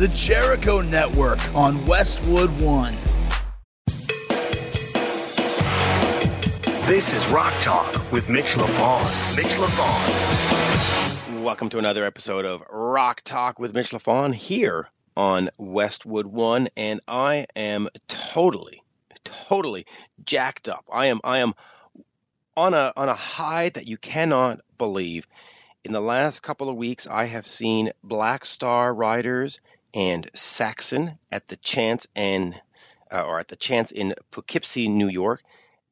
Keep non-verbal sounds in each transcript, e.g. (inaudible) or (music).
the Jericho Network on Westwood One. This is Rock Talk with Mitch LaFon. Mitch LaFon. Welcome to another episode of Rock Talk with Mitch LaFon here on Westwood One, and I am totally, totally jacked up. I am, I am on a on a high that you cannot believe. In the last couple of weeks, I have seen Black Star Riders and Saxon at the Chance and uh, or at the Chance in Poughkeepsie, New York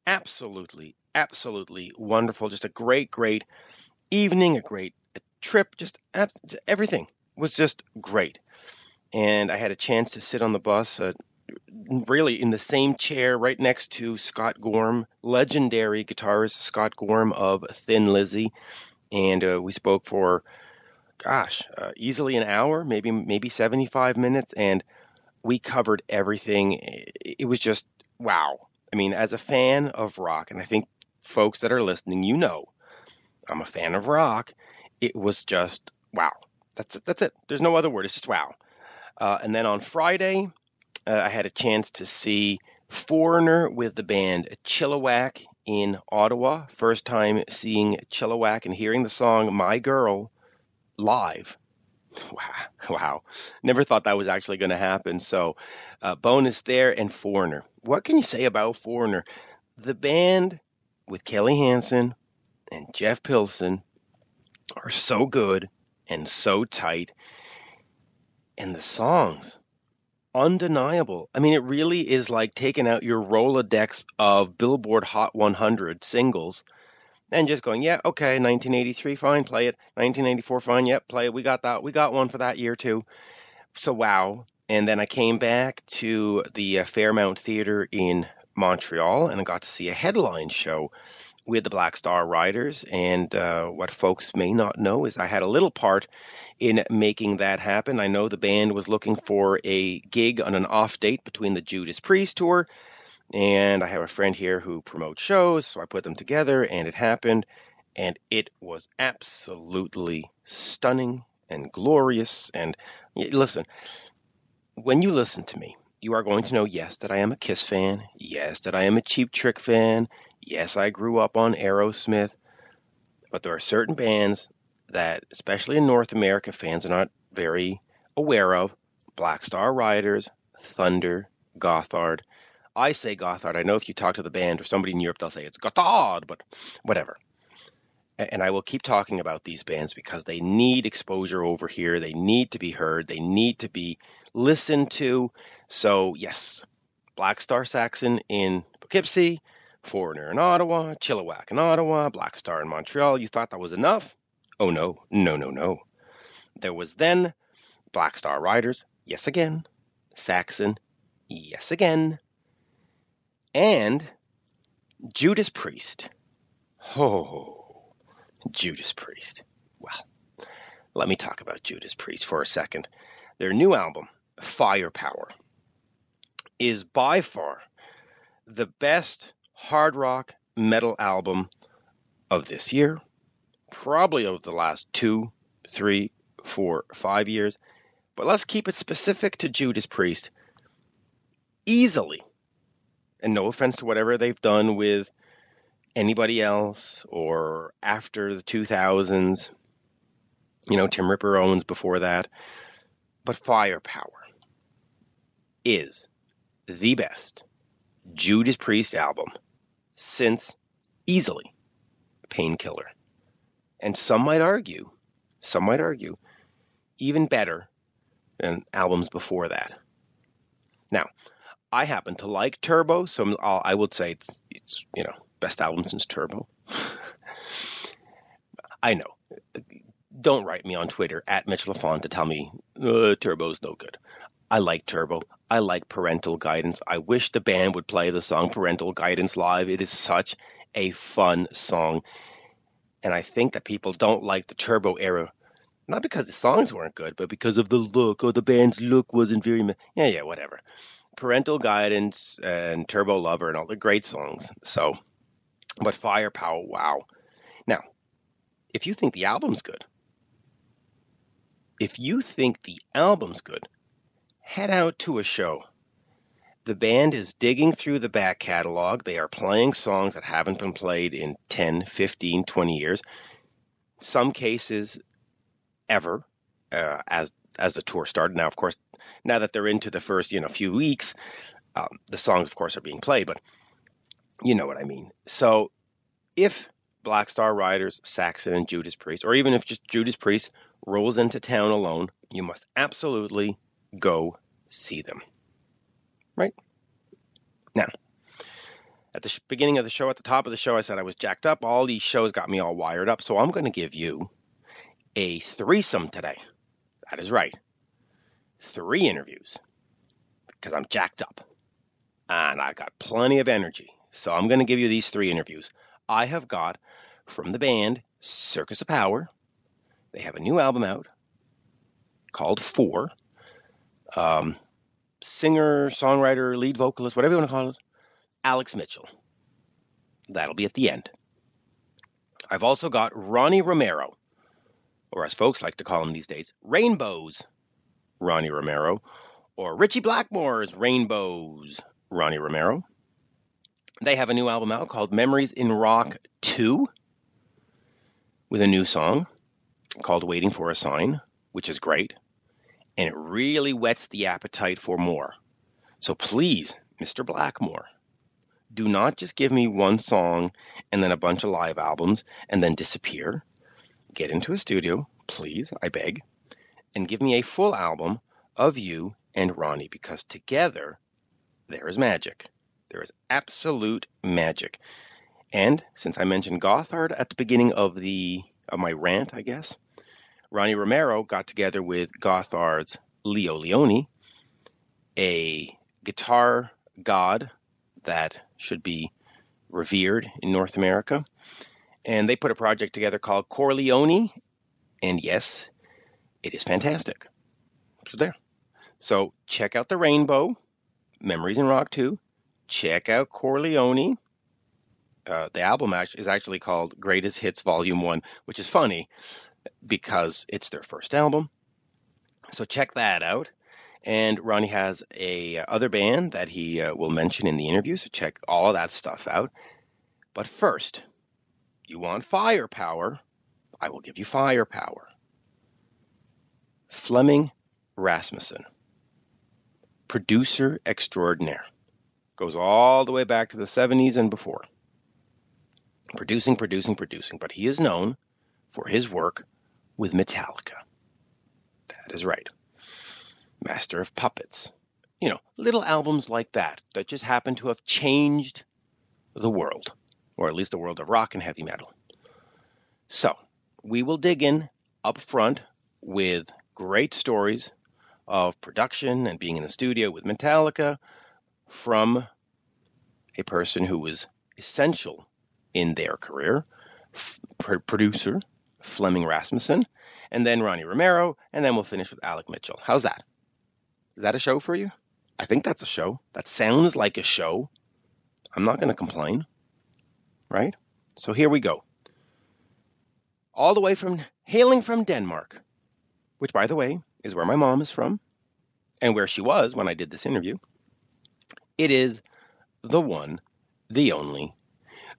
absolutely, absolutely wonderful. Just a great, great evening, a great trip. Just everything was just great. And I had a chance to sit on the bus, uh, really in the same chair right next to Scott Gorham, legendary guitarist Scott Gorham of Thin Lizzy. And uh, we spoke for, gosh, uh, easily an hour, maybe maybe 75 minutes, and we covered everything. It was just wow. I mean, as a fan of rock, and I think folks that are listening, you know, I'm a fan of rock. It was just wow. That's it. That's it. There's no other word. It's just wow. Uh, and then on Friday, uh, I had a chance to see Foreigner with the band Chilliwack in Ottawa. First time seeing Chilliwack and hearing the song "My Girl" live. Wow, wow. Never thought that was actually going to happen. So, uh, bonus there and Foreigner. What can you say about Foreigner? The band with Kelly Hansen and Jeff Pilson are so good and so tight. And the songs, undeniable. I mean, it really is like taking out your Rolodex of Billboard Hot 100 singles and just going, yeah, okay, 1983, fine, play it. 1984, fine, yep, play it. We got that. We got one for that year too. So wow. And then I came back to the uh, Fairmount Theater in Montreal and I got to see a headline show with the Black Star Riders. And uh, what folks may not know is I had a little part in making that happen. I know the band was looking for a gig on an off date between the Judas Priest tour and I have a friend here who promotes shows, so I put them together and it happened. And it was absolutely stunning and glorious. And listen, when you listen to me, you are going to know yes, that I am a Kiss fan. Yes, that I am a Cheap Trick fan. Yes, I grew up on Aerosmith. But there are certain bands that, especially in North America, fans are not very aware of Black Star Riders, Thunder, Gotthard. I say Gothard. I know if you talk to the band or somebody in Europe, they'll say it's Gotthard, but whatever. And I will keep talking about these bands because they need exposure over here. They need to be heard. They need to be listened to. So, yes, Black Star Saxon in Poughkeepsie, Foreigner in Ottawa, Chilliwack in Ottawa, Black Star in Montreal. You thought that was enough? Oh, no, no, no, no. There was then Black Star Riders, yes again, Saxon, yes again, and Judas Priest. Oh, Judas Priest. Well, let me talk about Judas Priest for a second. Their new album, Firepower, is by far the best hard rock metal album of this year, probably of the last two, three, four, five years. But let's keep it specific to Judas Priest. Easily and no offense to whatever they've done with anybody else or after the 2000s, you know, Tim Ripper Owens before that, but Firepower is the best Judas Priest album since easily Painkiller. And some might argue, some might argue, even better than albums before that. Now, I happen to like Turbo, so i would say it's it's you know best album since Turbo. (laughs) I know. Don't write me on Twitter at Mitch LaFon to tell me uh, Turbo's no good. I like Turbo. I like Parental Guidance. I wish the band would play the song Parental Guidance live. It is such a fun song. And I think that people don't like the Turbo era, not because the songs weren't good, but because of the look, or the band's look wasn't very. Yeah, yeah, whatever parental guidance and turbo lover and all the great songs so but firepower wow now if you think the album's good if you think the album's good head out to a show. The band is digging through the back catalog. They are playing songs that haven't been played in 10, 15, 20 years. Some cases ever uh, as as the tour started. Now, of course, now that they're into the first you know few weeks, um, the songs, of course, are being played, but you know what I mean. So, if Black Star Riders, Saxon, and Judas Priest, or even if just Judas Priest rolls into town alone, you must absolutely go see them. Right? Now, at the beginning of the show, at the top of the show, I said I was jacked up. All these shows got me all wired up. So I'm going to give you a threesome today. That is right. Three interviews because I'm jacked up and I've got plenty of energy. So I'm going to give you these three interviews. I have got from the band Circus of Power. They have a new album out called Four. Um, singer, songwriter, lead vocalist, whatever you want to call it, Alex Mitchell. That'll be at the end. I've also got Ronnie Romero, or as folks like to call him these days, Rainbows Ronnie Romero, or Ritchie Blackmore's Rainbows Ronnie Romero. They have a new album out called Memories in Rock 2 with a new song called Waiting for a Sign, which is great. And it really whets the appetite for more. So please, Mr. Blackmore, do not just give me one song and then a bunch of live albums and then disappear. Get into a studio, please, I beg, and give me a full album of you and Ronnie because together there is magic. There is absolute magic. And since I mentioned Gothard at the beginning of the of my rant, I guess, Ronnie Romero got together with Gothard's Leo Leoni, a guitar god that should be revered in North America. And they put a project together called CoreLeoni. And yes, it is fantastic. So there. So check out the Rainbow, Memories in Rock 2. Check out CoreLeoni. Uh, the album is actually called Greatest Hits Volume 1, which is funny because it's their first album. So check that out. And Ronnie has a other band that he uh, will mention in the interview, so check all of that stuff out. But first, you want firepower? I will give you firepower. Flemming Rasmussen, producer extraordinaire, goes all the way back to the 70s and before. Producing, producing, producing, but he is known for his work with Metallica. That is right. Master of Puppets. You know, little albums like that that just happen to have changed the world, or at least the world of rock and heavy metal. So, we will dig in up front with great stories of production and being in the studio with Metallica from a person who was essential in their career, f- producer Flemming Rasmussen, and then Ronnie Romero, and then we'll finish with Alex Mitchell. How's that? Is that a show for you? I think that's a show. That sounds like a show. I'm not going to complain. Right? So here we go. All the way from hailing from Denmark, which, by the way, is where my mom is from and where she was when I did this interview. It is the one, the only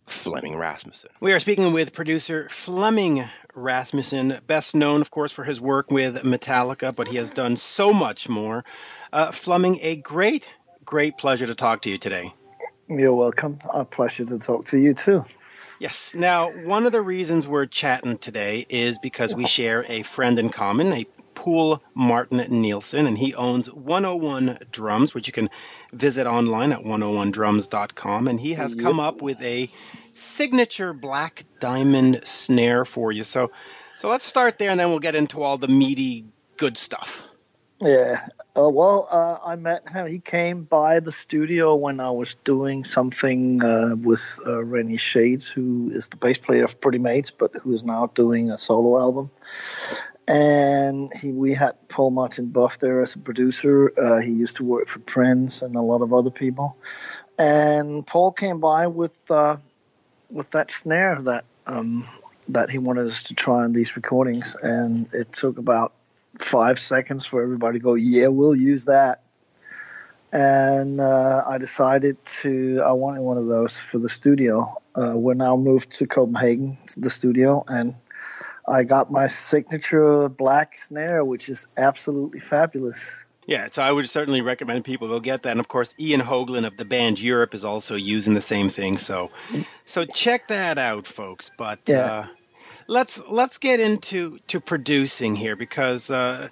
Flemming Rasmussen. We are speaking with producer Flemming Rasmussen, best known, of course, for his work with Metallica, but he has done so much more. Uh, Flemming, a great, great pleasure to talk to you today. You're welcome. A pleasure to talk to you too. Yes. Now, one of the reasons we're chatting today is because we share a friend in common, a Pool Martin Nielsen, and he owns 101 Drums, which you can visit online at 101drums.com. And he has come up with a signature black diamond snare for you. So, so let's start there, and then we'll get into all the meaty good stuff. Yeah. Uh, well, uh, I met him. He came by the studio when I was doing something uh, with uh, René Shades, who is the bass player of Pretty Maids, but who is now doing a solo album. And he, we had Paul Martin Buff there as a producer. Uh, he used to work for Prince and a lot of other people. And Paul came by with uh, with that snare that um, that he wanted us to try on these recordings, and it took about five seconds for everybody to go, yeah, we'll use that. And uh, I decided to, I wanted one of those for the studio. Uh, we're now moved to Copenhagen, to the studio, and I got my signature black snare, which is absolutely fabulous. Yeah, so I would certainly recommend people go get that. And of course, Ian Haugland of the band Europe is also using the same thing. So, so check that out, folks. But Yeah. uh, let's let's get into to producing here because uh,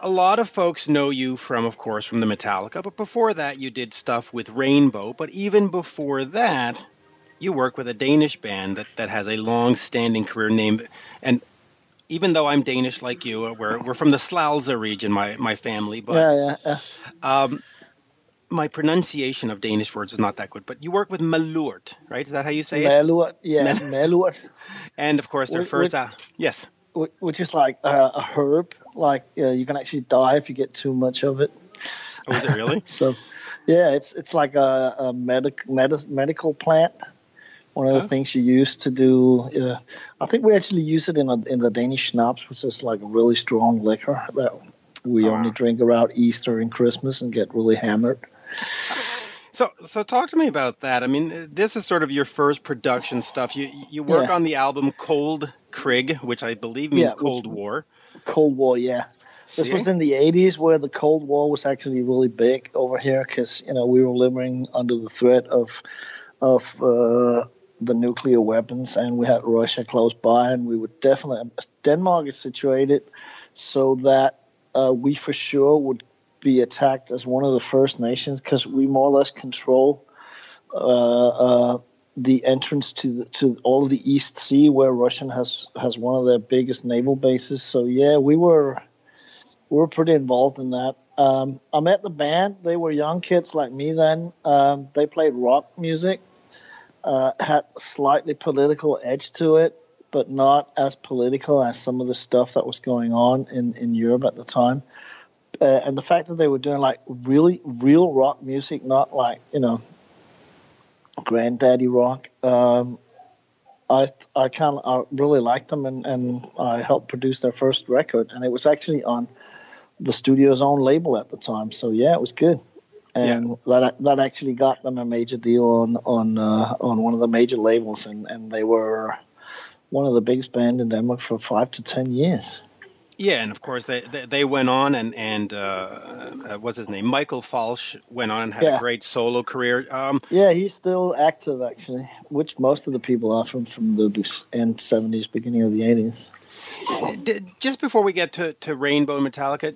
a lot of folks know you from, of course, from the Metallica. But before that, you did stuff with Rainbow. But even before that, you work with a Danish band that, that has a long-standing career named and. Even though I'm Danish like you, uh, we're, we're from the Slagelse region, my, my family, but yeah, yeah, yeah. um, my pronunciation of Danish words is not that good, but you work with Malurt, right? Is that how you say it? Malurt, yeah, Malurt, (laughs) And of course, their With- first, uh, yes, which is like uh, a herb. Like uh, you can actually die if you get too much of it. oh, is it really? (laughs) So, yeah, it's it's like a, a medic, medic medical plant. One of the Huh? things you use to do. Uh, I think we actually use it in a, in the Danish schnapps, which is like a really strong liquor that we Oh, only wow. drink around Easter and Christmas and get really hammered. (laughs) So, so talk to me about that. I mean, this is sort of your first production stuff. You you work Yeah. on the album Kold Krig, which I believe means Yeah, which- Cold War. Cold War, yeah. This was in the 80s where the Cold War was actually really big over here because you know we were living under the threat of of uh, the nuclear weapons and we had Russia close by and we would definitely Denmark is situated so that uh, we for sure would be attacked as one of the first nations because we more or less control uh, uh, the entrance to the, to all of the East Sea, where Russian has has one of their biggest naval bases. So yeah, we were we were pretty involved in that. Um, I met the band; they were young kids like me then. Um, they played rock music, uh, had slightly political edge to it, but not as political as some of the stuff that was going on in in Europe at the time. Uh, and the fact that they were doing like really real rock music, not like you know granddaddy rock. Um, I I kind of I really liked them, and, and I helped produce their first record, and it was actually on the studio's own label at the time. So yeah, it was good, and that that actually got them a major deal on on uh, on one of the major labels, and and they were one of the biggest band in Denmark for five to ten years. Yeah, and of course they they, they went on and and uh, uh, what's his name? Michael Falch went on and had a great solo career. Um, Yeah, he's still active actually, which most of the people are from from the end '70s, beginning of the '80s. Just before we get to, to Rainbow Metallica,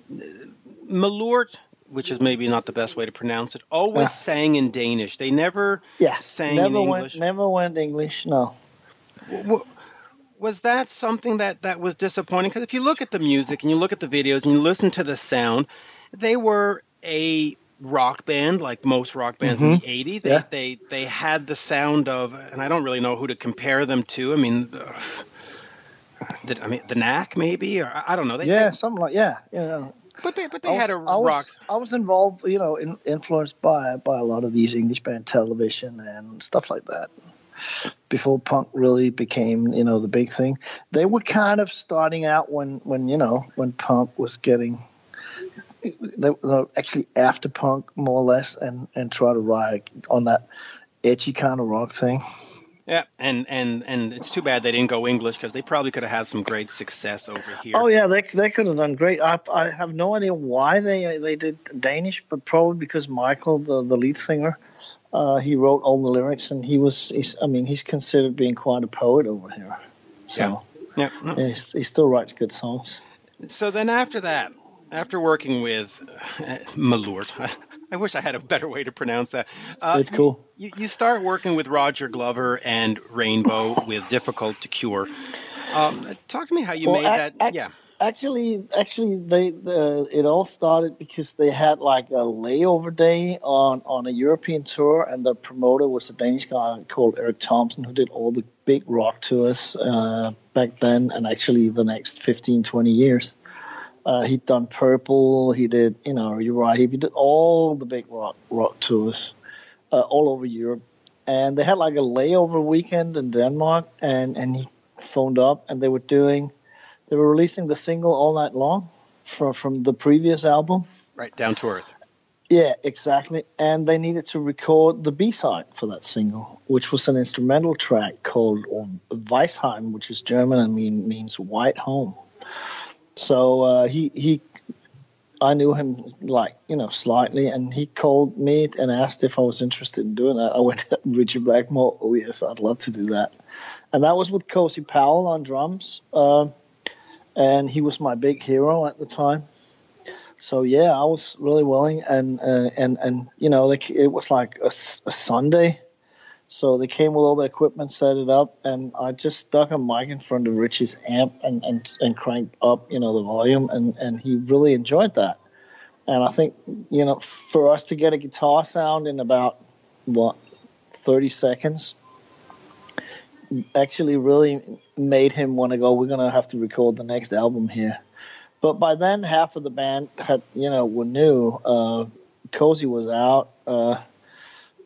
Malort, which is maybe not the best way to pronounce it, always Ah. sang in Danish. They never Yeah, sang never in went English. never went English. No. W- was that something that, that was disappointing? Because if you look at the music and you look at the videos and you listen to the sound, they were a rock band like most rock bands in the 80s. They, Mm-hmm. Yeah. they they had the sound of, and I don't really know who to compare them to. I mean, did, I mean the Knack maybe, or I don't know. They, Yeah, they- something like yeah, yeah. but they but they I had a I was, rock. I was involved, you know, in, influenced by by a lot of these English band television and stuff like that. Before punk really became, you know, the big thing, they were kind of starting out when when you know when punk was getting. They were actually after punk more or less, and and try to ride on that edgy kind of rock thing. Yeah, and and and it's too bad they didn't go English because they probably could have had some great success over here. Oh yeah, they they could have done great. I I have no idea why they they did Danish, but probably because Michael, the the lead singer, uh, he wrote all the lyrics, and he was he's I mean he's considered being quite a poet over here. So Yeah. Yeah, no. yeah, he still writes good songs. So then after that, after working with uh, Malort, I, (laughs) I wish I had a better way to pronounce that. Uh, It's cool. You, you start working with Roger Glover and Rainbow with Difficult to Cure. Um, talk to me how you Well, made ac- that. ac- yeah. Actually, actually, they the, it all started because they had like a layover day on on a European tour, and the promoter was a Danish guy called Eric Thompson who did all the big rock tours uh, back then, and actually the next 15, 20 years. Uh, he'd done Purple, he did, you know, right, he did all the big rock rock tours uh, all over Europe, and they had like a layover weekend in Denmark, and and he phoned up, and they were doing they were releasing the single all night long from from the previous album. Right, down to earth. Yeah, exactly. And they needed to record the B side for that single, which was an instrumental track called Weiss Heim, which is German and mean, means white home. So uh, he he, I knew him like you know slightly, and he called me and asked if I was interested in doing that. I went (laughs) to Ritchie Blackmore. Oh yes, I'd love to do that. And that was with Cozy Powell on drums, uh, and he was my big hero at the time so yeah, I was really willing, and uh, and and you know, they, it was like a, a, Sunday, so they came with all the equipment, set it up, and I just stuck a mic in front of Ritchie's amp and and, and cranked up, you know, the volume, and and he really enjoyed that, and I think you know, for us to get a guitar sound in about what thirty seconds. Actually, really made him want to go. We're gonna have to record the next album here but by then, half of the band had, you know, were new. Uh, Cozy was out. Uh,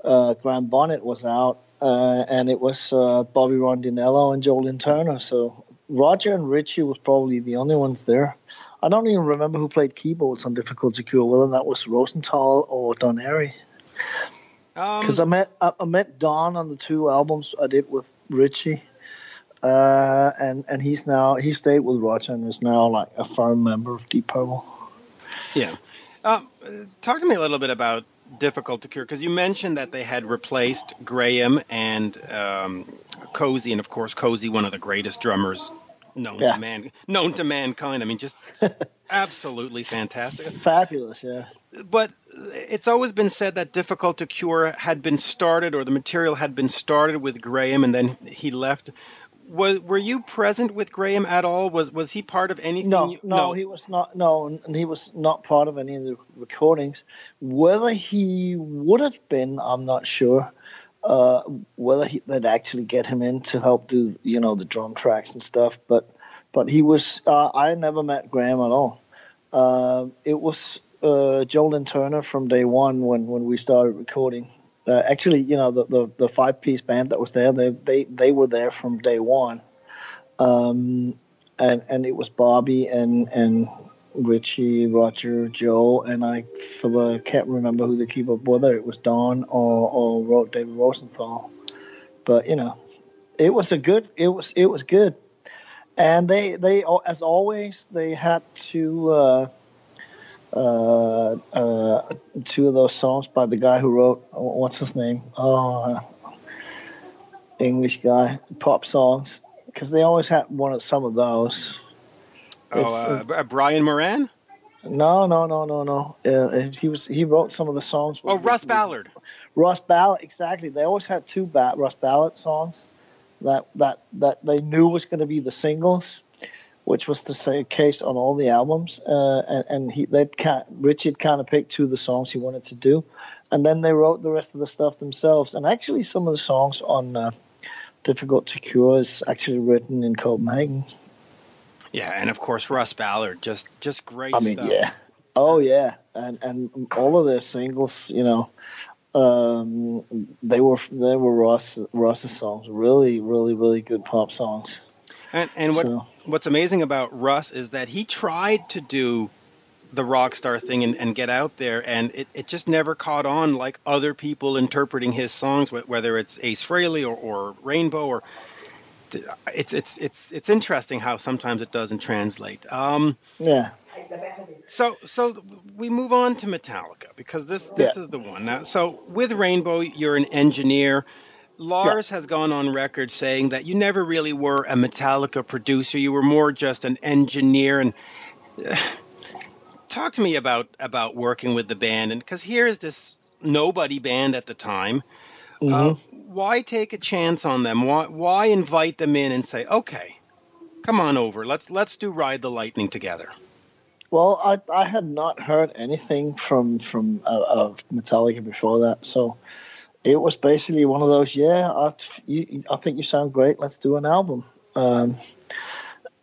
uh, Graham Bonnet was out, uh, and it was uh, Bobby Rondinello and Joe Lynn Turner. So Roger and Ritchie was probably the only ones there. I don't even remember who played keyboards on Difficult to Cure, whether that was Rosenthal or Don Airey. Because um, I met I, I met Don on the two albums I did with Ritchie uh, and and he's now he stayed with Roger and is now like a firm member of Deep Purple. Yeah, um, talk to me a little bit about difficult to cure because you mentioned that they had replaced Graham and um, Cozy, and of course Cozy, one of the greatest drummers known yeah. to man, known to mankind. I mean, just (laughs) absolutely fantastic, fabulous, yeah. But it's always been said that difficult to cure had been started, or the material had been started with Graham, and then he left was were you present with Graham at all? Was was he part of anything? No, you, no, no, he was not. No, and he was not part of any of the recordings. Whether he would have been, I'm not sure. Uh, whether he, they'd actually get him in to help do, you know, the drum tracks and stuff. But but he was. Uh, I never met Graham at all. Uh, it was uh, Joe Turner from day one when when we started recording. Uh, actually, you know, the, the, the five piece band that was there, they, they, they were there from day one. Um, and, and it was Bobby and, and Ritchie, Roger, Joe, and I for the can't remember who the keyboard whether it was Don or or wrote David Rosenthal, but you know, it was a good it was it was good, and they they as always they had to uh, uh, uh, two of those songs by the guy who wrote what's his name? Oh, English guy, pop songs, because they always had one of some of those. Oh, uh, Brian Moran. No, no, no, no, no. Uh, he was he wrote some of the songs. oh, Russ Ballard. Russ Ballard, exactly. They always had two ba- Russ Ballard songs that that that they knew was going to be the singles which was the case on all the albums. Uh, and, and he, they Richard kind of picked two of the songs he wanted to do, and then they wrote the rest of the stuff themselves. And actually, some of the songs on uh, "Difficult to Cure" is actually written in Copenhagen. Yeah, and of course Russ Ballard, just just great. I mean, stuff. yeah, oh yeah, and and all of their singles, you know. Um, they were they were Russ Russ's songs, really, really, really good pop songs. And, and what so. what's amazing about Russ is that he tried to do the rock star thing and, and get out there, and it, it just never caught on like other people interpreting his songs, whether it's Ace Frehley or, or Rainbow or it's it's it's it's interesting how sometimes it doesn't translate. Um, yeah. So so we move on to Metallica because this this yeah. is the one now. So with Rainbow, you're an engineer. Lars yeah. has gone on record saying that you never really were a Metallica producer. You were more just an engineer. And uh, (sighs) talk to me about about working with the band. And because here is this nobody band at the time. Uh, mm-hmm. Uh, why take a chance on them? Why why invite them in and say, okay, come on over. Let's let's do Ride the Lightning together. Well, I I had not heard anything from from uh, of Metallica before that, so it was basically one of those. Yeah, I, you, I think you sound great. Let's do an album. Um,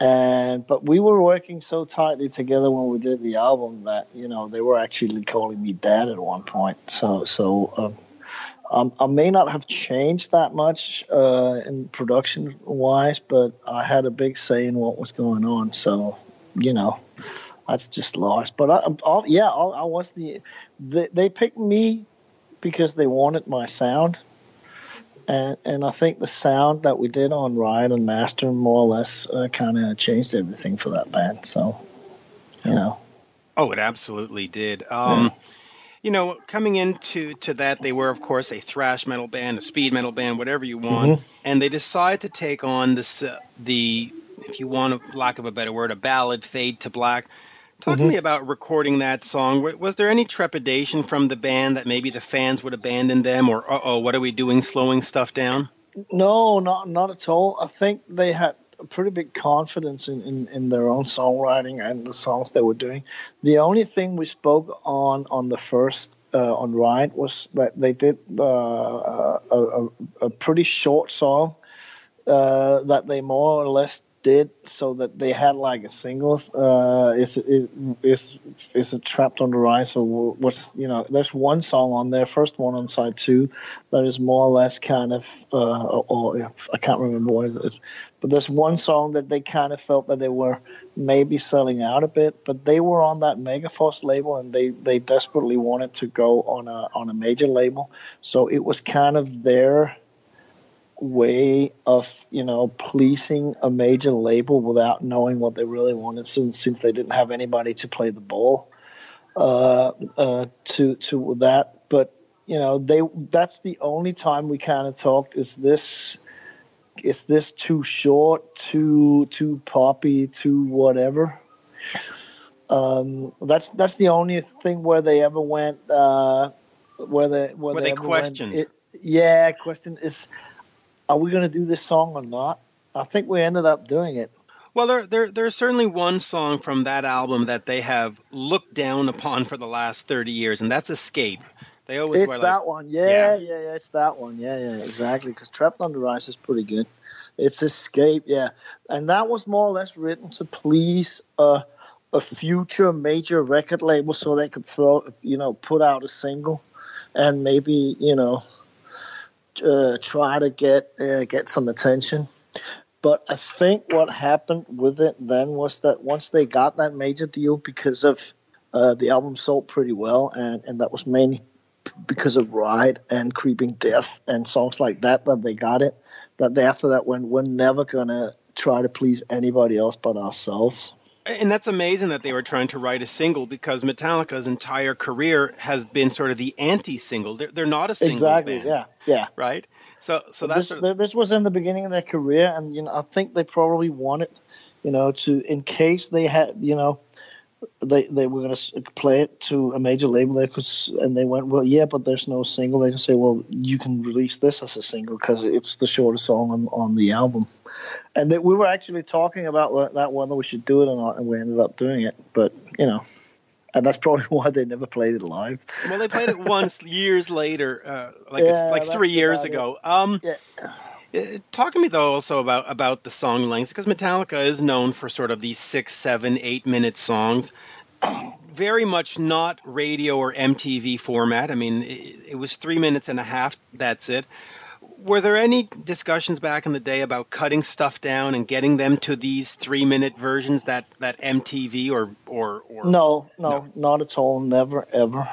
and but we were working so tightly together when we did the album that you know they were actually calling me dad at one point. So so um, um, I may not have changed that much uh, in production wise, but I had a big say in what was going on. So, you know, that's just lost. But I, I yeah, I, I, was the they, they picked me because they wanted my sound. And, and I think the sound that we did on Ride and Master more or less uh, kind of changed everything for that band. So, you know. Oh, it absolutely did. Um, yeah you know, coming into to that, they were of course a thrash metal band, a speed metal band, whatever you want, mm-hmm. and they decide to take on this uh, the, if you want, a lack of a better word, a ballad, "Fade to Black." Talk mm-hmm. to me about recording that song. Was there any trepidation from the band that maybe the fans would abandon them, or oh, what are we doing, slowing stuff down? No, not not at all. I think they had pretty big confidence in, in, in their own songwriting and the songs they were doing. The only thing we spoke on on the first uh, on Ride was that they did uh, a, a, a, pretty short song uh, that they more or less did so that they had like a singles uh is is is it Trapped Under Ice or what's you know there's one song on there first one on side two that is more or less kind of uh or, i can't remember what it is but there's one song that they kind of felt that they were maybe selling out a bit but they were on that megaforce label and they they desperately wanted to go on a on a major label so it was kind of their way of you know pleasing a major label without knowing what they really wanted since since they didn't have anybody to play the ball uh, uh, to to that. But you know they that's the only time we kind of talked is this is this too short too too poppy too whatever? Um, that's that's the only thing where they ever went uh, where they where, where they, they questioned. It, yeah question is are we going to do this song or not? I think we ended up doing it. Well, there, there, there's certainly one song from that album that they have looked down upon for the last 30 years, and that's Escape. They always it's that one. Yeah, yeah, yeah, yeah, it's that one. Yeah, yeah, exactly. Because Trapped Under Ice is pretty good. It's Escape, yeah. And that was more or less written to please uh, a future major record label so they could throw, you know, put out a single and maybe, you know, uh, try to get uh, get some attention. But I think what happened with it then was that once they got that major deal because of uh, the album sold pretty well, and, and that was mainly because of Ride and Creeping Death and songs like that that they got it. That they, after that went, we're never gonna try to please anybody else but ourselves. And that's amazing that they were trying to write a single because Metallica's entire career has been sort of the anti-single. They're, they're not a single exactly, band. Yeah, yeah. Right. So, so that's this, sort of... this was in the beginning of their career, and you know, I think they probably wanted, you know, to in case they had, you know, they they were going to play it to a major label there because and they went well yeah but there's no single they can say well you can release this as a single because it's the shortest song on, on the album and that we were actually talking about that whether we should do it or not and we ended up doing it but you know and that's probably (laughs) why they never played it live. Well, they played it once (laughs) years later, uh, like yeah, like three years ago. Um, yeah. Uh, talk to me though also about about the song lengths because Metallica is known for sort of these six, seven, eight minute songs. Very much not radio or MTV format. I mean, it, it was three minutes and a half. That's it. Were there any discussions back in the day about cutting stuff down and getting them to these three minute versions that, that MTV or, or, or no, no, no, not at all. Never, ever.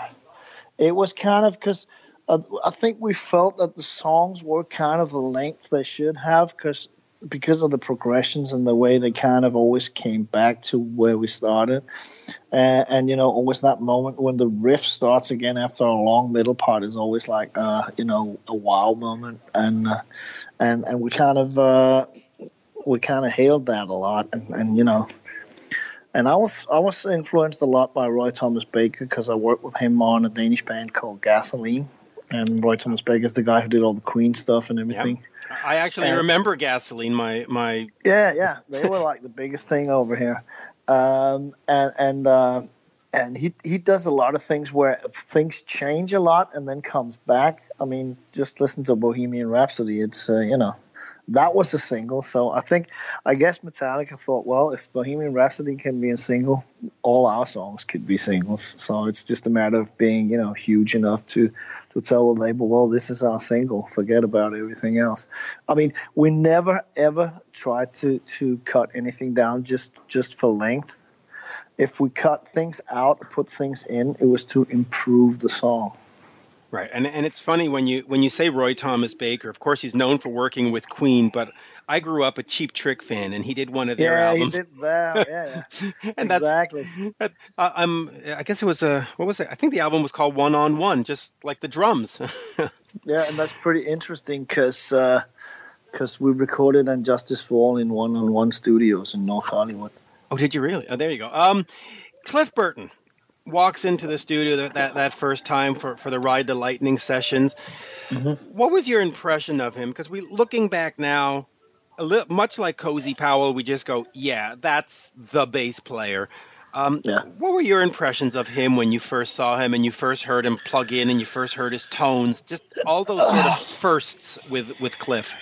It was kind of because I think we felt that the songs were kind of the length they should have because because of the progressions and the way they kind of always came back to where we started. Uh, and, you know, always that moment when the riff starts again after a long middle part is always like, uh, you know, a wow moment. And, uh, and, and we kind of, uh, we kind of hailed that a lot. And, and, you know, and I was I was influenced a lot by Roy Thomas Baker because I worked with him on a Danish band called Gasolin', and Roy Thomas Baker is the guy who did all the Queen stuff and everything. Yep. I actually and, remember Gasolin'. My my yeah yeah they were like the biggest thing over here, um, and and uh, and he he does a lot of things where things change a lot and then comes back. I mean, just listen to Bohemian Rhapsody. It's uh, you know that was a single. So I think, I guess Metallica thought, well, if Bohemian Rhapsody can be a single, all our songs could be singles. So it's just a matter of being, you know, huge enough to to tell the label, well, this is our single. Forget about everything else. I mean, we never ever tried to to cut anything down just just for length. If we cut things out, put things in, it was to improve the song. Right, and and it's funny when you when you say Roy Thomas Baker. Of course, he's known for working with Queen, but I grew up a Cheap Trick fan, and he did one of their yeah, albums. Yeah, he did that. (laughs) Yeah, yeah. and exactly. That's, uh, I'm. I guess it was a. What was it? I think the album was called One on One, just like the drums. (laughs) yeah, and that's pretty interesting because because uh, we recorded on Justice for All in One on One Studios in North Hollywood. Oh, did you really? Oh, there you go. Um, Cliff Burton walks into the studio that, that, that first time for, for the Ride the Lightning sessions. Mm-hmm. What was your impression of him? Because we looking back now, a little, much like Cozy Powell, we just go, yeah, that's the bass player. Um, yeah. What were your impressions of him when you first saw him and you first heard him plug in and you first heard his tones? Just all those sort of (sighs) firsts with, with Cliff.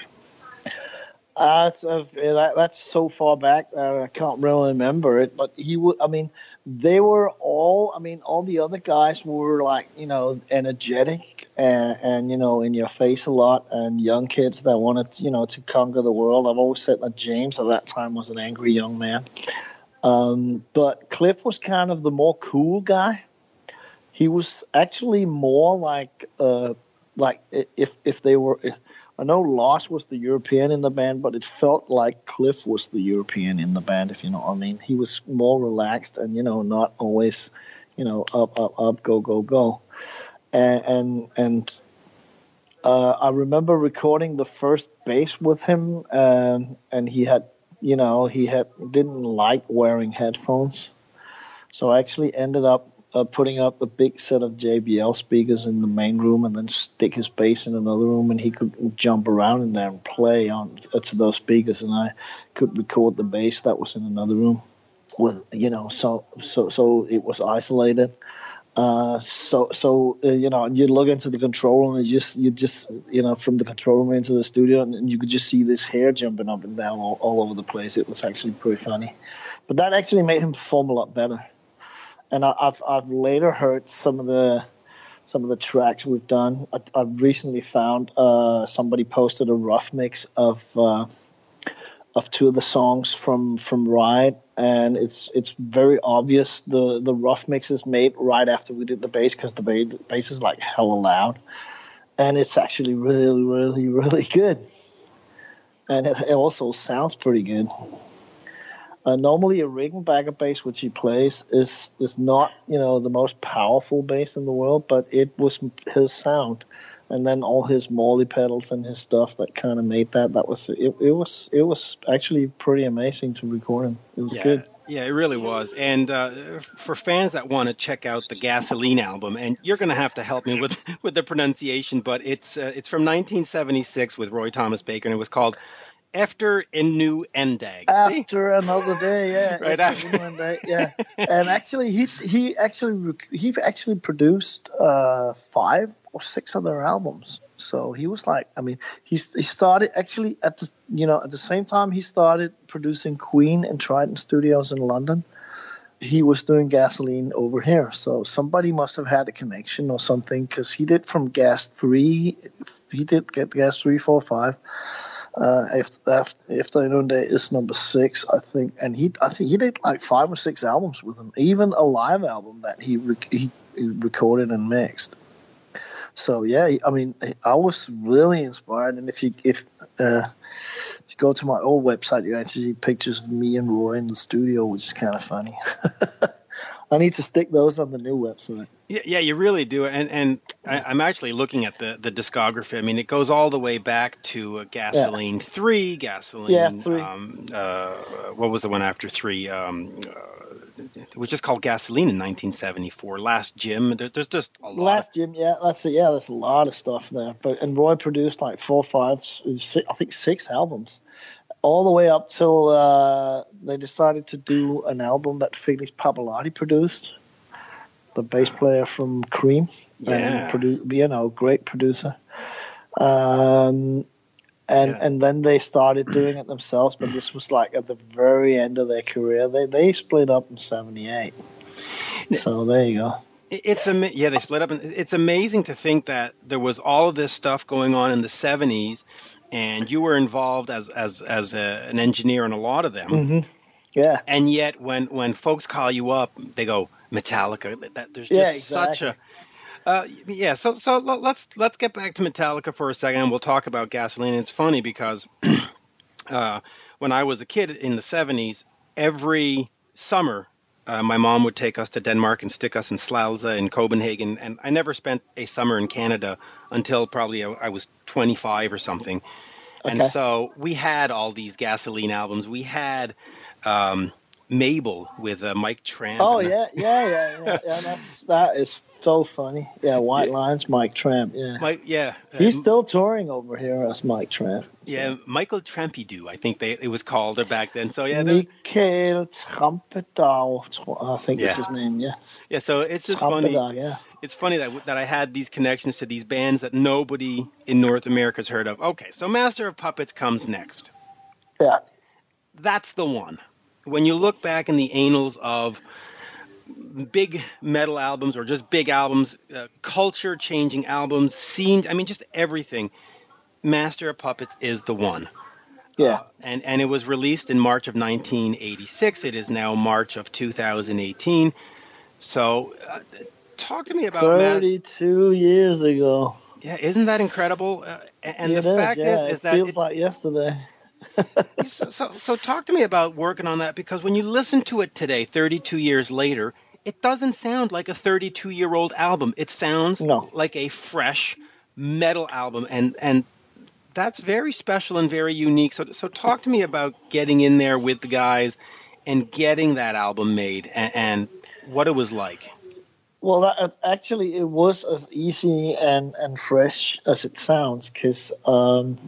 Uh, that, that's so far back that I can't really remember it. But he would, I mean, they were all, I mean, all the other guys were like, you know, energetic and, and, you know, in your face a lot and young kids that wanted, you know, to conquer the world. I've always said that James at that time was an angry young man. Um, but Cliff was kind of the more cool guy. He was actually more like, uh, like if if they were I know Lars was the European in the band, but it felt like Cliff was the European in the band, if you know what I mean. He was more relaxed and, you know, not always, you know, up, up, up, go, go, go. And, and, and uh, I remember recording the first bass with him, um, and he had, you know, he had didn't like wearing headphones. So I actually ended up uh, putting up a big set of JBL speakers in the main room and then stick his bass in another room and he could jump around in there and play on uh, to those speakers. And I could record the bass that was in another room with you know so so so it was isolated. Uh, so so uh, you know you look into the control room and you just you just you know from the control room into the studio and, and you could just see this hair jumping up and down all, all over the place. It was actually pretty funny. But that actually made him perform a lot better and I, have I've later heard some of the some of the tracks we've done. I, have recently found uh, somebody posted a rough mix of uh, of two of the songs from from Ride, and it's it's very obvious the the rough mix is made right after we did the bass because the bass, bass is like hella loud, and it's actually really really really good, and it, it also sounds pretty good. Uh, normally, a Rickenbacker bass, which he plays, is is not you know the most powerful bass in the world, but it was his sound, and then all his Morley pedals and his stuff that kind of made that. That was it, it. was it was actually pretty amazing to record him. It was yeah. good. Yeah, it really was. And uh, for fans that want to check out the Gasolin' album, and you're going to have to help me with (laughs) with the pronunciation, but it's uh, it's from 1976 with Roy Thomas Baker, and it was called Efter endnu en dag. After another day, yeah. (laughs) right after, after. Day, yeah. and actually, he he actually he actually produced uh, five or six other albums. So he was like, I mean, he he started actually at the you know at the same time he started producing Queen and Trident Studios in London. He was doing Gasolin' over here, so somebody must have had a connection or something because he did from Gas Three, he did get Gas Three, Four, Five uh, after, after after Day is number six, I think, and he I think he did like five or six albums with him, even a live album that he, he, recorded and mixed. So yeah, I mean, I was really inspired, and if you if uh, if you go to my old website, you actually see pictures of me and Roy in the studio, which is kind of funny. (laughs) I need to stick those on the new website. Yeah, yeah, you really do. And and I, am actually looking at the the discography. I mean, it goes all the way back to uh, Gasolin' yeah. three, Gasolin'. Yeah, three. Um, uh, what was the one after three? Um, uh, it was just called Gasolin' in 1974. Last Jim. There, there's just a lot. Last Jim, yeah, that's it. Yeah, there's a lot of stuff there. But and Roy produced like four, five, six, I think six albums all the way up till uh, they decided to do an album that Felix Pappalardi produced, the bass player from Cream, yeah. and produ- you know, great producer. Um, and yeah. and then they started doing it themselves. But this was like at the very end of their career. They they split up in '78. So there you go. It's a yeah they split up. and It's amazing to think that there was all of this stuff going on in the '70s, and you were involved as as as a, an engineer in a lot of them. Mm-hmm. Yeah. And yet, when when folks call you up, they go Metallica. That there's just yeah, exactly. such a uh, yeah, so so let's let's get back to Metallica for a second, and we'll talk about Gasolin'. It's funny because (clears throat) uh, when I was a kid in the '70s, every summer uh, my mom would take us to Denmark and stick us in Slagelse in Copenhagen, and I never spent a summer in Canada until probably I was 25 or something. Okay. And so we had all these Gasolin' albums. We had um, Mabel with uh, Mike Tramp. Oh yeah, yeah, yeah, yeah. yeah (laughs) that's that is so funny. Yeah, White. Lines, Mike Tramp. Yeah, Mike. Yeah, he's still touring over here as Mike Tramp. Yeah, Michael Trampidou, I think they it was called or back then. So yeah, Michael Trampidou, I think yeah. is his name. Yeah. Yeah, so it's just funny. Yeah. It's funny that that I had these connections to these bands that nobody in North America's heard of. Okay, so Master of Puppets comes next. Yeah. That's the one. When you look back in the annals of big metal albums or just big albums, uh, culture changing albums, scenes, I mean, just everything. Master of Puppets is the one. Yeah. Uh, and, and it was released in March of 1986. It is now March of 2018. So, uh, talk to me about 32 Ma- years ago. Yeah, isn't that incredible? Uh, and the is, fact yeah. is, is it that feels it, like yesterday. (laughs) so, so, so, talk to me about working on that because when you listen to it today, 32 years later, it doesn't sound like a 32 year old album. It sounds no. like a fresh metal album, and and that's very special and very unique. So, so talk to me about getting in there with the guys and getting that album made, and, and what it was like. Well, that, actually, it was as easy and, and fresh as it sounds because um,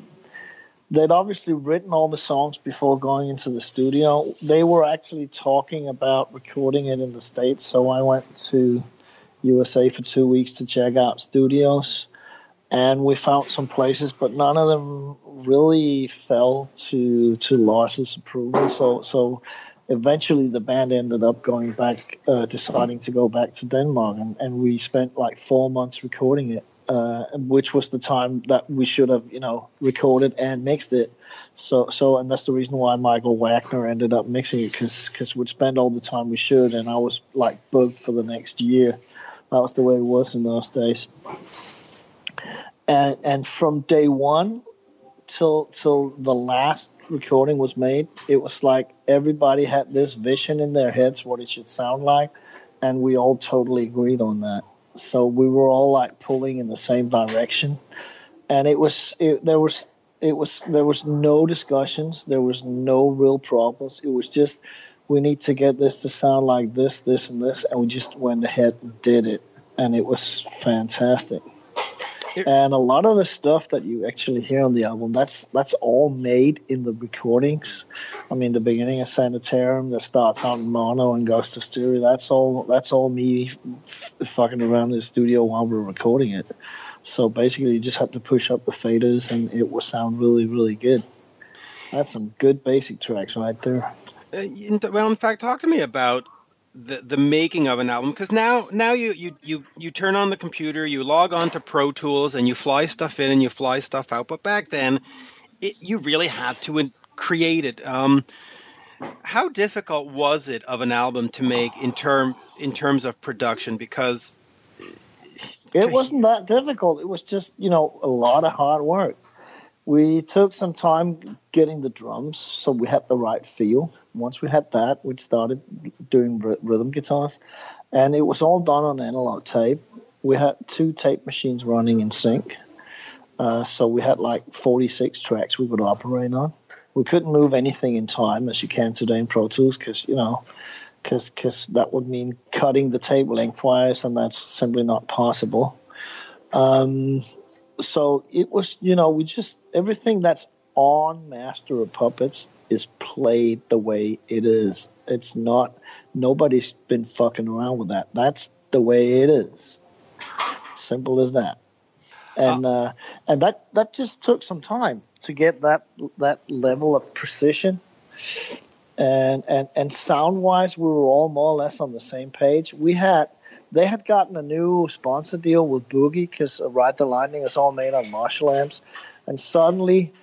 they'd obviously written all the songs before going into the studio. They were actually talking about recording it in the States, so I went to USA for two weeks to check out studios. And we found some places, but none of them really fell to to Lars's approval. So so eventually the band ended up going back, uh, deciding to go back to Denmark, and, and we spent like four months recording it uh, which was the time that we should have, you know, recorded and mixed it. So, so, and that's the reason why Michael Wagner ended up mixing it because because we'd spend all the time we should, and I was like booked for the next year. That was the way it was in those days. And and from day one till till the last recording was made, it was like everybody had this vision in their heads what it should sound like, and we all totally agreed on that. So we were all like pulling in the same direction, and it was it, there was it was there was no discussions, there was no real problems. It was just we need to get this to sound like this, this, and this, and we just went ahead and did it, and it was fantastic and a lot of the stuff that you actually hear on the album that's that's all made in the recordings. I mean the beginning of sanitarium that starts out in mono and goes to stereo that's all that's all me f- fucking around the studio while we're recording it. So basically you just have to push up the faders and it will sound really really good. That's some good basic tracks right there. Uh, well in fact talk to me about the the making of an album because now now you, you you you turn on the computer you log on to pro tools and you fly stuff in and you fly stuff out. But back then it, you really had to create it. Um, how difficult was it of an album to make in term in terms of production? Because it wasn't that difficult. It was just you know a lot of hard work we took some time getting the drums so we had the right feel. Once we had that, we started doing rhythm guitars, and it was all done on analog tape. We had two tape machines running in sync, uh, so we had like 46 tracks we could operate on. We couldn't move anything in time as you can today in Pro Tools because you know, because that would mean cutting the tape lengthwise, and that's simply not possible. Um, so it was, you know, we just everything that's on Master of Puppets is played the way it is. It's not nobody's been fucking around with that. That's the way it is. Simple as that. And uh, and that that just took some time. to get that that level of precision. And and and sound wise, we were all more or less on the same page. We had they had gotten a new sponsor deal with Boogie because Ride the Lightning is all made on Marshall amps, and suddenly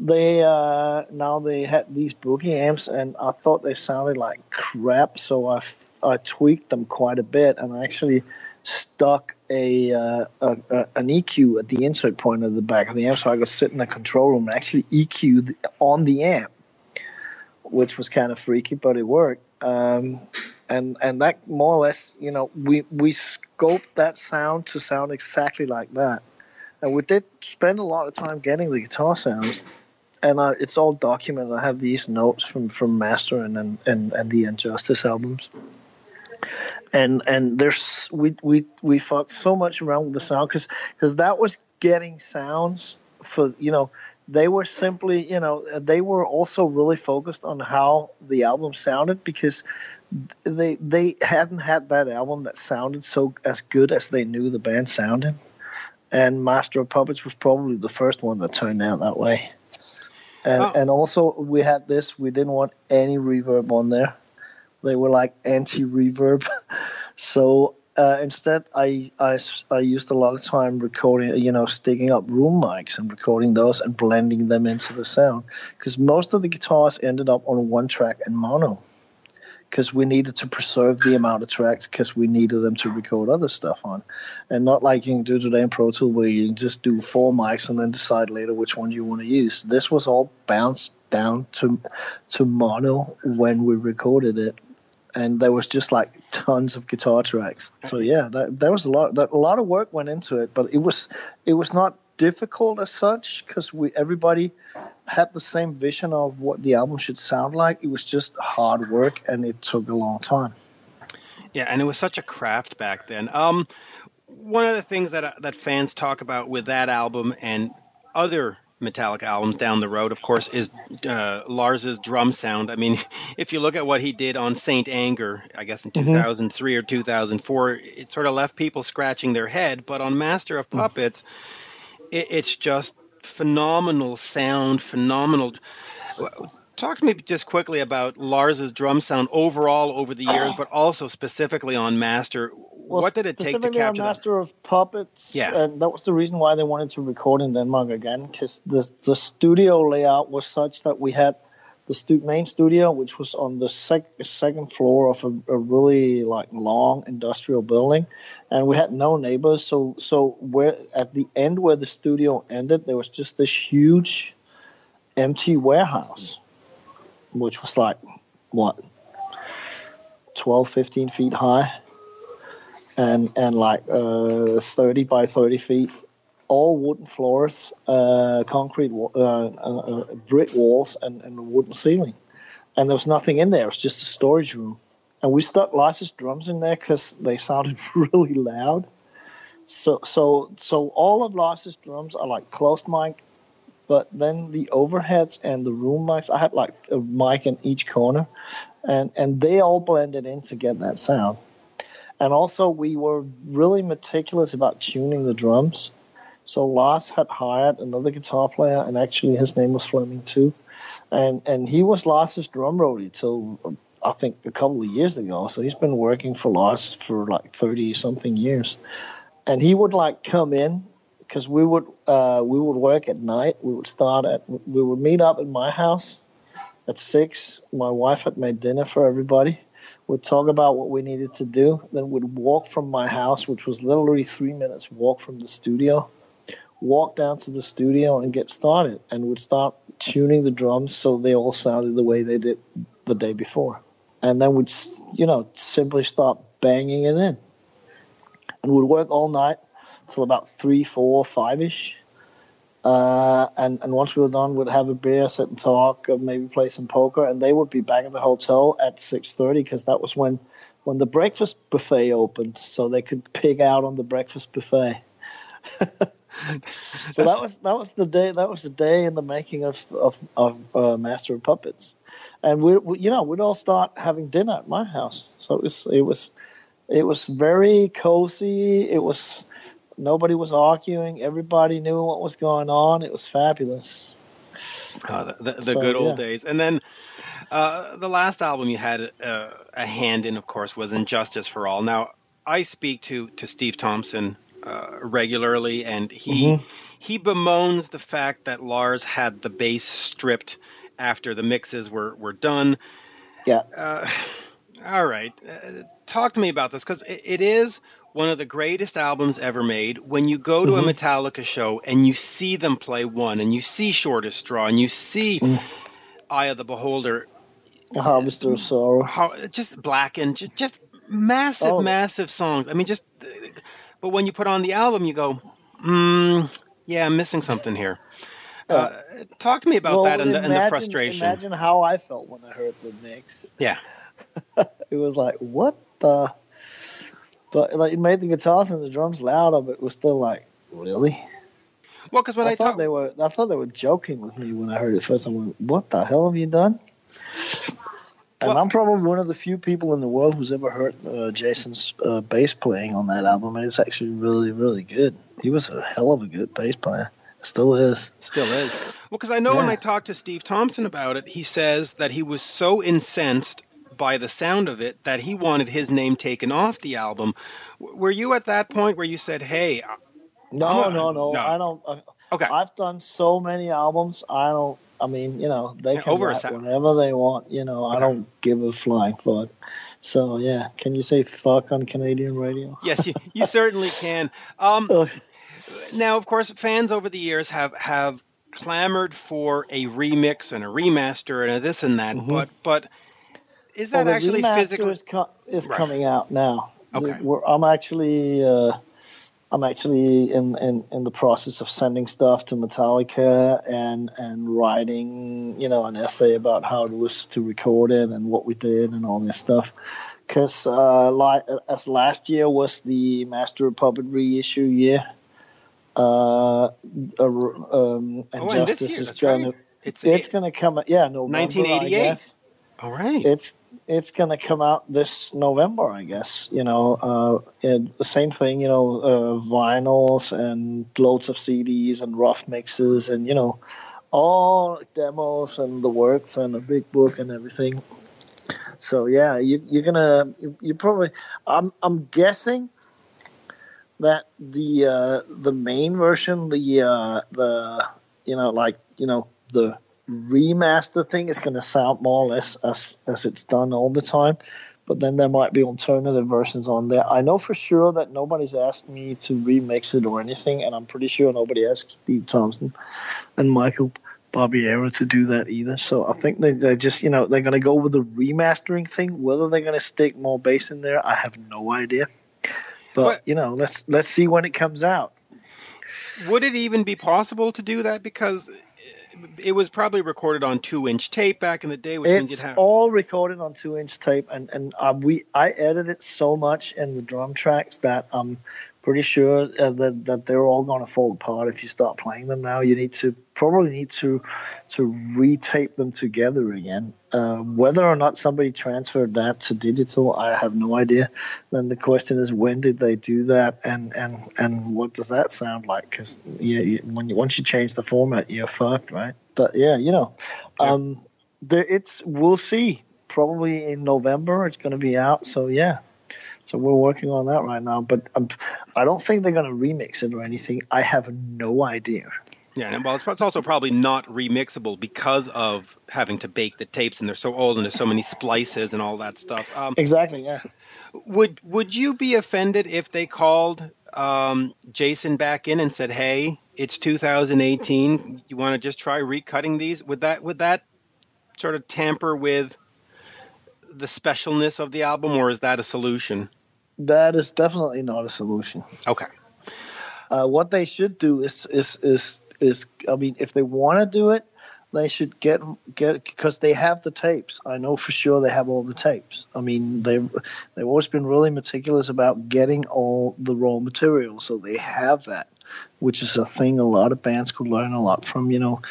they uh, now they had these Boogie amps, and I thought they sounded like crap, so I, I tweaked them quite a bit, and I actually stuck a, uh, a, a, an EQ at the insert point of the back of the amp, so I could sit in the control room and actually EQ on the amp, which was kind of freaky, but it worked. Um, and and that more or less, you know, we we scoped that sound to sound exactly like that, and we did spend a lot of time getting the guitar sounds, and uh, it's all documented. I have these notes from from Master and and and, and the ...And Justice albums, and and there's we we we fought so much around with the sound because because that was getting sounds for you know they were simply, you know, they were also really focused on how the album sounded because they they hadn't had that album that sounded so as good as they knew the band sounded. And Master of Puppets was probably the first one that turned out that way. And oh. and also we had this, we didn't want any reverb on there. They were like anti reverb. (laughs) so uh, instead, I, I, I used a lot of time recording, you know, sticking up room mics and recording those and blending them into the sound. Because most of the guitars ended up on one track and mono. Because we needed to preserve the amount of tracks because we needed them to record other stuff on. And not like you can do today in Pro Tool where you just do four mics and then decide later which one you want to use. This was all bounced down to to mono when we recorded it and there was just like tons of guitar tracks. So yeah, that, there was a lot that a lot of work went into it, but it was it was not difficult as such because we everybody had the same vision of what the album should sound like. It was just hard work and it took a long time. Yeah, and it was such a craft back then. Um, one of the things that that fans talk about with that album and other Metallica albums down the road, of course, is uh, Lars's drum sound. I mean, (laughs) if you look at what he did on Saint Anger, I guess in 2003 mm-hmm. or 2004, it sort of left people scratching their head. But on Master of Puppets, it, it's just phenomenal sound, phenomenal talk to me just quickly about Lars's drum sound overall over the years, ah. but also specifically on Master. Well, what did it take to capture on Master that? of Puppets? Yeah, and that was the reason why they wanted to record in Denmark again, because the the studio layout was such that we had the stu- main studio, which was on the sec- second floor of a, a, really like long industrial building, and we had no neighbors. So so where at the end where the studio ended, there was just this huge empty warehouse which was like what 12 15 feet high? And and like uh, 30 by 30 feet all wooden floors uh, concrete uh, uh, uh, brick walls and, and a wooden ceiling. And there was nothing in there. It was just a storage room. And we stuck Lars's drums in there because they sounded (laughs) really loud. So so so all of Lars's drums are like closed mic but then the overheads and the room mics, I had like a mic in each corner, and and they all blended in to get that sound. And also, we were really meticulous about tuning the drums. So Lars had hired another guitar player, and actually his name was Flemming too, and and he was Lars's drum roadie till I think a couple of years ago. So he's been working for Lars for like thirty something years, and he would like come in because we would uh, we would work at night. We would start at we would meet up at my house at six. My wife had made dinner for everybody. We'd talk about what we needed to do. Then we'd walk from my house, which was literally three minutes walk from the studio. Walk down to the studio and get started, and we'd start tuning the drums so they all sounded the way they did the day before. And then we'd, you know, simply start banging it in. And we'd work all night till about three, four, five ish. Uh, and, and once we were done, we'd have a beer, sit and talk, maybe play some poker, and they would be back at the hotel at 6.30 because that was when, when the breakfast buffet opened, so they could pig out on the breakfast buffet. (laughs) so that was that was the day that was the day in the making of of, of uh, Master of Puppets, and we, we, you know we'd all start having dinner at my house. So it was it was it was very cozy. It was Nobody was arguing. Everybody knew what was going on. It was fabulous. Uh, the, the, the so, good old yeah. days. And then uh, the last album you had uh, a hand in, of course, was ...And Justice for All. Now, I speak to, to Steve Thompson uh, regularly, and he mm-hmm. he bemoans the fact that Lars had the bass stripped after the mixes were, were done. Yeah. Uh, (sighs) all right. Uh, talk to me about this because it, it is one of the greatest albums ever made. When you go to mm-hmm. a Metallica show and you see them play one, and you see Shortest Straw, and you see mm. Eye of the Beholder, Harvester of Sorrow, how, just Blackened, just, just massive, oh. massive songs. I mean, just. But when you put on the album, you go, hmm, yeah, I'm missing something here. Uh, talk to me about well, that and, imagine, the, and the frustration. Imagine how I felt when I heard the mix. Yeah. (laughs) it was like, what the? But like, it made the guitars and the drums louder, but it was still like, really? Well, because when I, I thought talk- they were, I thought they were joking with me when I heard it first. I went, "What the hell have you done?" And well, I'm probably one of the few people in the world who's ever heard uh, Jason's uh, bass playing on that album, and it's actually really, really good. He was a hell of a good bass player. Still is. Still is. Well, because I know yeah. when I talked to Steve Thompson about it, he says that he was so incensed by the sound of it that he wanted his name taken off the album. Were you at that point where you said, "Hey"? No, no, no, no. I don't. Uh, okay. I've done so many albums. I don't. I mean, you know, they can Over write whatever they want. You know, okay. I don't give a flying fuck. So yeah, can you say fuck on Canadian radio? yes, you, you certainly can. Um, (laughs) now, of course, fans over the years have have clamored for a remix and a remaster and a this and that, mm-hmm. but but is that well, actually physically is, co- is right. coming out now? Okay, We're, I'm actually. Uh, I'm actually in, in, in the process of sending stuff to Metallica and and writing, you know, an essay about how it was to record it and what we did and all this stuff. Because uh, like as last year was the Master of Puppet reissue year, uh, uh um, and oh, Justice and is gonna it's it's gonna come. Yeah, no, 1988. All right. It's it's going to come out this November, I guess. You know, uh, the same thing. You know, uh, vinyls and loads of CDs and rough mixes and you know, all demos and the works and a big book and everything. So yeah, you, you're gonna you, you probably. I'm I'm guessing that the uh, the main version, the uh, the you know like you know the remaster thing is going to sound more or less as as it's done all the time. But then there might be alternative versions on there. I know for sure that nobody's asked me to remix it or anything, and I'm pretty sure nobody asked Steve Thompson and Michael Barbiero to do that either. So I think they they just you know they're going to go with the remastering thing. Whether they're going to stick more bass in there, I have no idea. But what? you know, let's let's see when it comes out. Would it even be possible to do that? Because it was probably recorded on two inch tape back in the day, which it's means have all recorded on two inch tape, and and uh, we I edited it so much in the drum tracks that I'm pretty sure uh, that that they're all going to fall apart if you start playing them now. You need to probably need to to retape them together again. Uh, whether or not somebody transferred that to digital, I have no idea. Then the question is, when did they do that, and and and what does that sound like? Because you, you, when you, once you change the format, you're fucked, right? But yeah, you know, yeah. um, there, it's we'll see. Probably in November, it's going to be out. So yeah, so we're working on that right now. But um, I don't think they're going to remix it or anything. I have no idea. Yeah, and well, it's also probably not remixable because of having to bake the tapes, and they're so old, and there's so many splices and all that stuff. Um, exactly. Yeah. Would Would you be offended if they called um, Jason back in and said, "Hey, it's 2018. You want to just try recutting these?" Would that Would that sort of tamper with the specialness of the album, or is that a solution? That is definitely not a solution. Okay. Uh, what they should do is is is is I mean, if they want to do it, they should get get because they have the tapes. I know for sure they have all the tapes. I mean, they they've always been really meticulous about getting all the raw material, so they have that, which is a thing a lot of bands could learn a lot from. You know,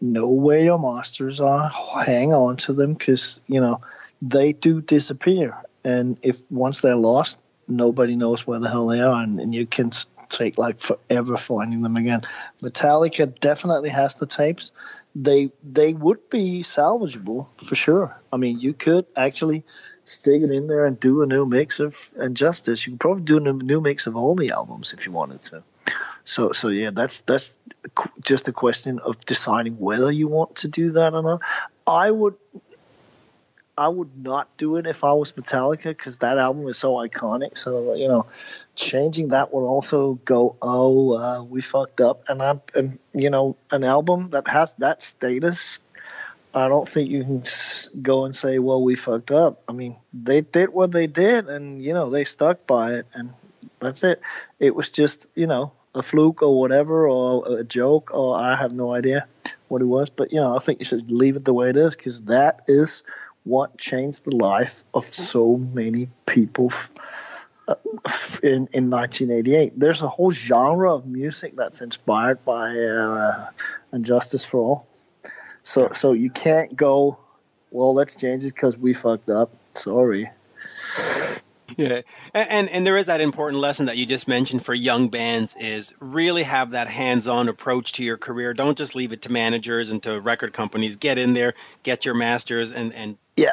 know where your masters are, hang on to them because you know they do disappear, and if once they're lost, nobody knows where the hell they are, and, and you can take like forever finding them again. Metallica definitely has the tapes. they they would be salvageable for sure. I mean, you could actually stick it in there and do a new mix of ...And Justice. You could probably do a new mix of all the albums if you wanted to. So so yeah, that's that's just a question of deciding whether you want to do that or not. I would I would not do it if I was Metallica because that album is so iconic. So you know, changing that would also go, oh, uh, we fucked up. And I'm, and, you know, an album that has that status, I don't think you can go and say, well, we fucked up. I mean, they did what they did, and you know, they stuck by it, and that's it. It was just, you know, a fluke or whatever, or a joke, or I have no idea what it was. But you know, I think you should leave it the way it is because that is what changed the life of so many people uh, in in 1988. There's a whole genre of music that's inspired by uh, and Justice for All. So so you can't go, well, let's change it because we fucked up. Sorry. Yeah, and and there is that important lesson that you just mentioned for young bands is really have that hands-on approach to your career. Don't just leave it to managers and to record companies. Get in there, get your masters, and and yeah,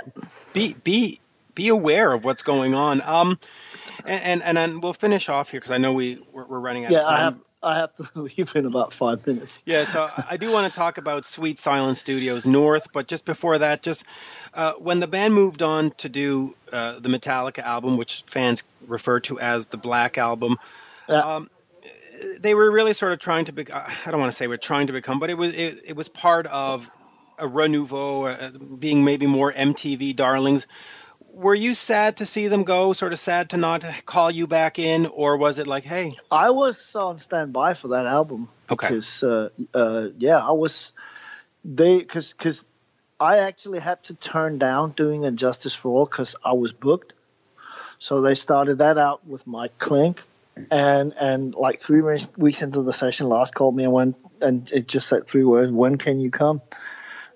be be be aware of what's going on. Um, and and, and we'll finish off here because I know we we're, we're running out. Yeah, of time. I have I have to (laughs) leave in about five minutes. Yeah, so I do want to talk about Sweet Silence Studios North, but just before that, just uh, when the band moved on to do uh, the Metallica album, which fans refer to as the Black Album. Yeah. Um, they were really sort of trying to be, I don't want to say we're trying to become, but it was it, it was part of a renouveau, uh, being maybe more MTV darlings were you sad to see them go? Sort of sad to not call you back in, or was it like, hey? I was on standby for that album. Okay. Because uh, uh, yeah, I was they because because I actually had to turn down doing And Justice for All because I was booked. So they started that out with Mike Clink, and and like three weeks into the session, Lars called me and went and it just said three words: "When can you come?"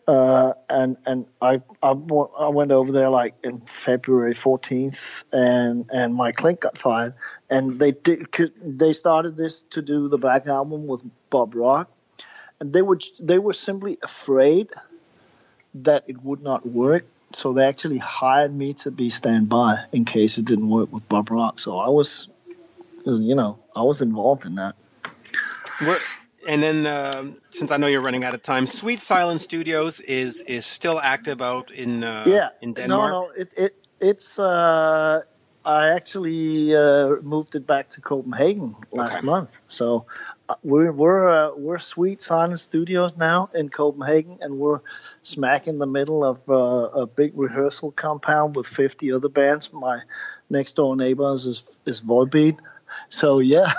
Uh, and and I, I I went over there like in February 14th, and and Mike Clink got fired, and they did they started this to do the Black album with Bob Rock, and they were they were simply afraid that it would not work, so they actually hired me to be standby in case it didn't work with Bob Rock. So I was, you know, I was involved in that. Where, and then uh, since I know you're running out of time, Sweet Silence Studios is is still active out in uh, yeah in Denmark. No, no, it, it it's uh, I actually uh, moved it back to Copenhagen last okay. month. So we're we're uh, we're Sweet Silence Studios now in Copenhagen, and we're smack in the middle of uh, a big rehearsal compound with 50 other bands. My next door neighbors is is Volbeat so yeah,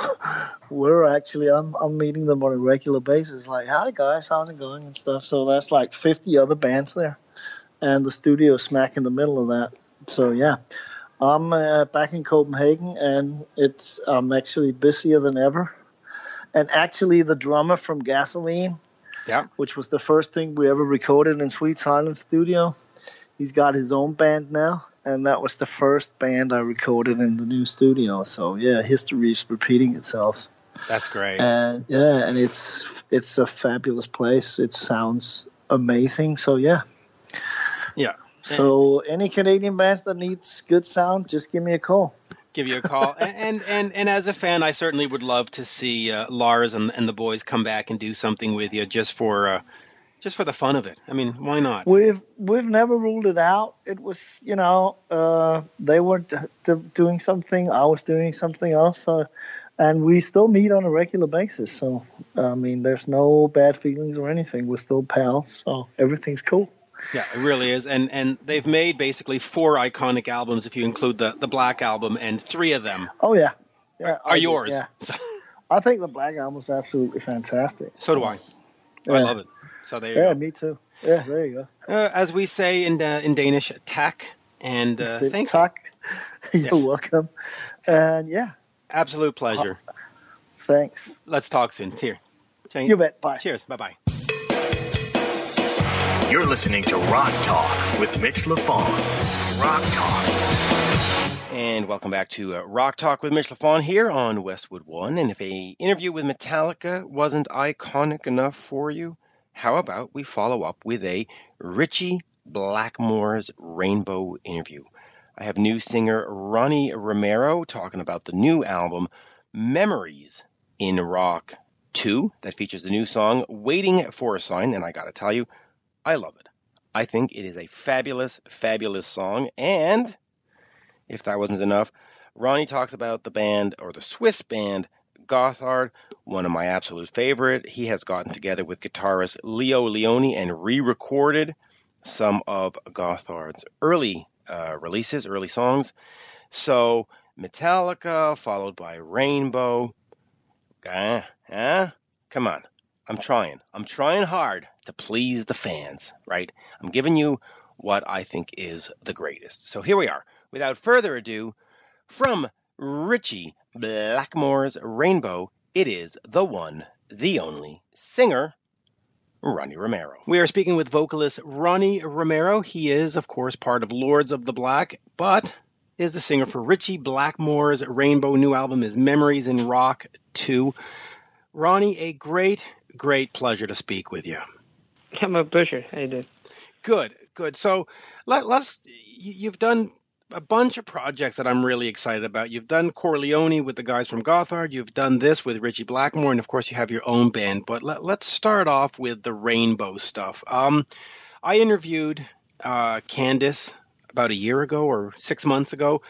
(laughs) we're actually I'm I'm meeting them on a regular basis. Like, hi guys, how's it going and stuff. So that's like 50 other bands there, and the studio smack in the middle of that. So yeah, I'm uh, back in Copenhagen, and it's I'm actually busier than ever. And actually, the drummer from Gasolin', yeah, which was the first thing we ever recorded in Sweet Silence Studio, he's got his own band now and that was the first band I recorded in the new studio. So yeah, history is repeating itself. That's great. And yeah, and it's it's a fabulous place. It sounds amazing. So yeah. Yeah. So any Canadian bands that needs good sound, just give me a call. Give you a call, (laughs) and, and and as a fan, I certainly would love to see uh, Lars and, and the boys come back and do something with you, just for uh, just for the fun of it. I mean, why not? We've we've never ruled it out. It was, you know, uh, they were d- d- doing something, I was doing something else, so, and we still meet on a regular basis. So, I mean, there's no bad feelings or anything. We're still pals, so everything's cool. Yeah, it really is, and and they've made basically four iconic albums if you include the the Black album, and three of them. Oh yeah, yeah, are, are yours. Yeah. So. I think the Black album is absolutely fantastic. So do I. Yeah. I love it. So there you yeah, go. me too. Yeah, there you go. Uh, as we say in uh, in Danish, tak. And uh, thank tak. you. (laughs) You're yes. welcome. And yeah. Absolute pleasure. Uh, thanks. Let's talk soon. Here. You bet. Bye. Cheers. Bye bye. You're listening to Rock Talk with Mitch LaFon. Rock Talk. And welcome back to uh, Rock Talk with Mitch LaFon here on Westwood One. And if a interview with Metallica wasn't iconic enough for you, how about we follow up with a Ritchie Blackmore's Rainbow interview? I have new singer Ronnie Romero talking about the new album Memories in Rock 2 that features the new song Waiting for a Sign. And I got to tell you, I love it. I think it is a fabulous, fabulous song. And if that wasn't enough, Ronnie talks about the band or the Swiss band Gotthard, one of my absolute favorite. He has gotten together with guitarist Leo Leoni and re-recorded some of Gotthard's early uh, releases, early songs. So Metallica, followed by Rainbow. Uh, uh, come on. I'm trying. I'm trying hard to please the fans, right? I'm giving you what I think is the greatest. So here we are. Without further ado, from Ritchie Blackmore's Rainbow, it is the one, the only singer, Ronnie Romero. We are speaking with vocalist Ronnie Romero. He is, of course, part of Lords of the Black, but is the singer for Ritchie Blackmore's Rainbow. New album is Memories in Rock 2. Ronnie, a great, great pleasure to speak with you. Yeah, my pleasure. How you doing? Good, good. So let, us you've done a bunch of projects that I'm really excited about. You've done CoreLeoni with the guys from Gotthard. You've done this with Ritchie Blackmore, and of course you have your own band. But let, us start off with the Rainbow stuff. Um, I interviewed uh, Candice about a year ago or six months ago,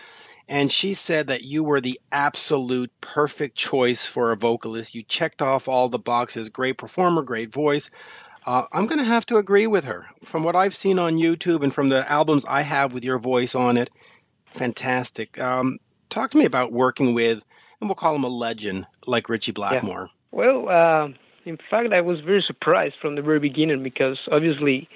and she said that you were the absolute perfect choice for a vocalist. You checked off all the boxes. Great performer, great voice. Uh, I'm going to have to agree with her. From what I've seen on YouTube and from the albums I have with your voice on it, fantastic. Um, talk to me about working with, and we'll call him a legend like Ritchie Blackmore. Yeah. Well, uh, in fact, I was very surprised from the very beginning because obviously,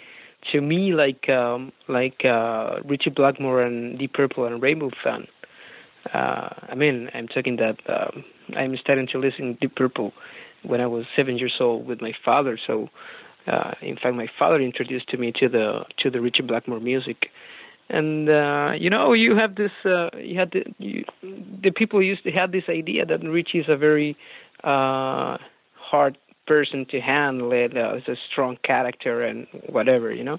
to me, like um, like uh, Ritchie Blackmore and Deep Purple and Rainbow fan. Uh, I mean, I'm talking that um, I'm starting to listen to Deep Purple when I was seven years old with my father. So, uh, in fact, my father introduced to me to the to the Ritchie Blackmore music and uh, you know you have this uh, you had the the people used to have this idea that Ritchie is a very uh, hard person to handle it uh, a strong character and whatever you know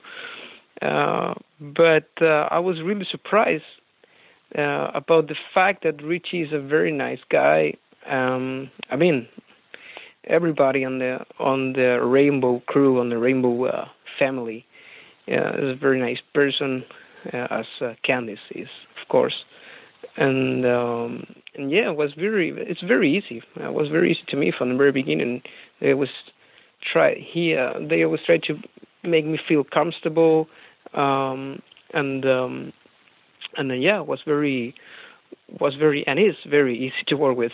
uh, but uh, I was really surprised uh, about the fact that Ritchie is a very nice guy um, I mean everybody on the on the Rainbow crew on the Rainbow uh, family uh, is a very nice person uh, as uh, Candice is, of course. And um, and yeah, it was very it's very easy. It was very easy to me from the very beginning. It was try he uh, they always tried to make me feel comfortable um, and um, and then, yeah, it was very was very and is very easy to work with.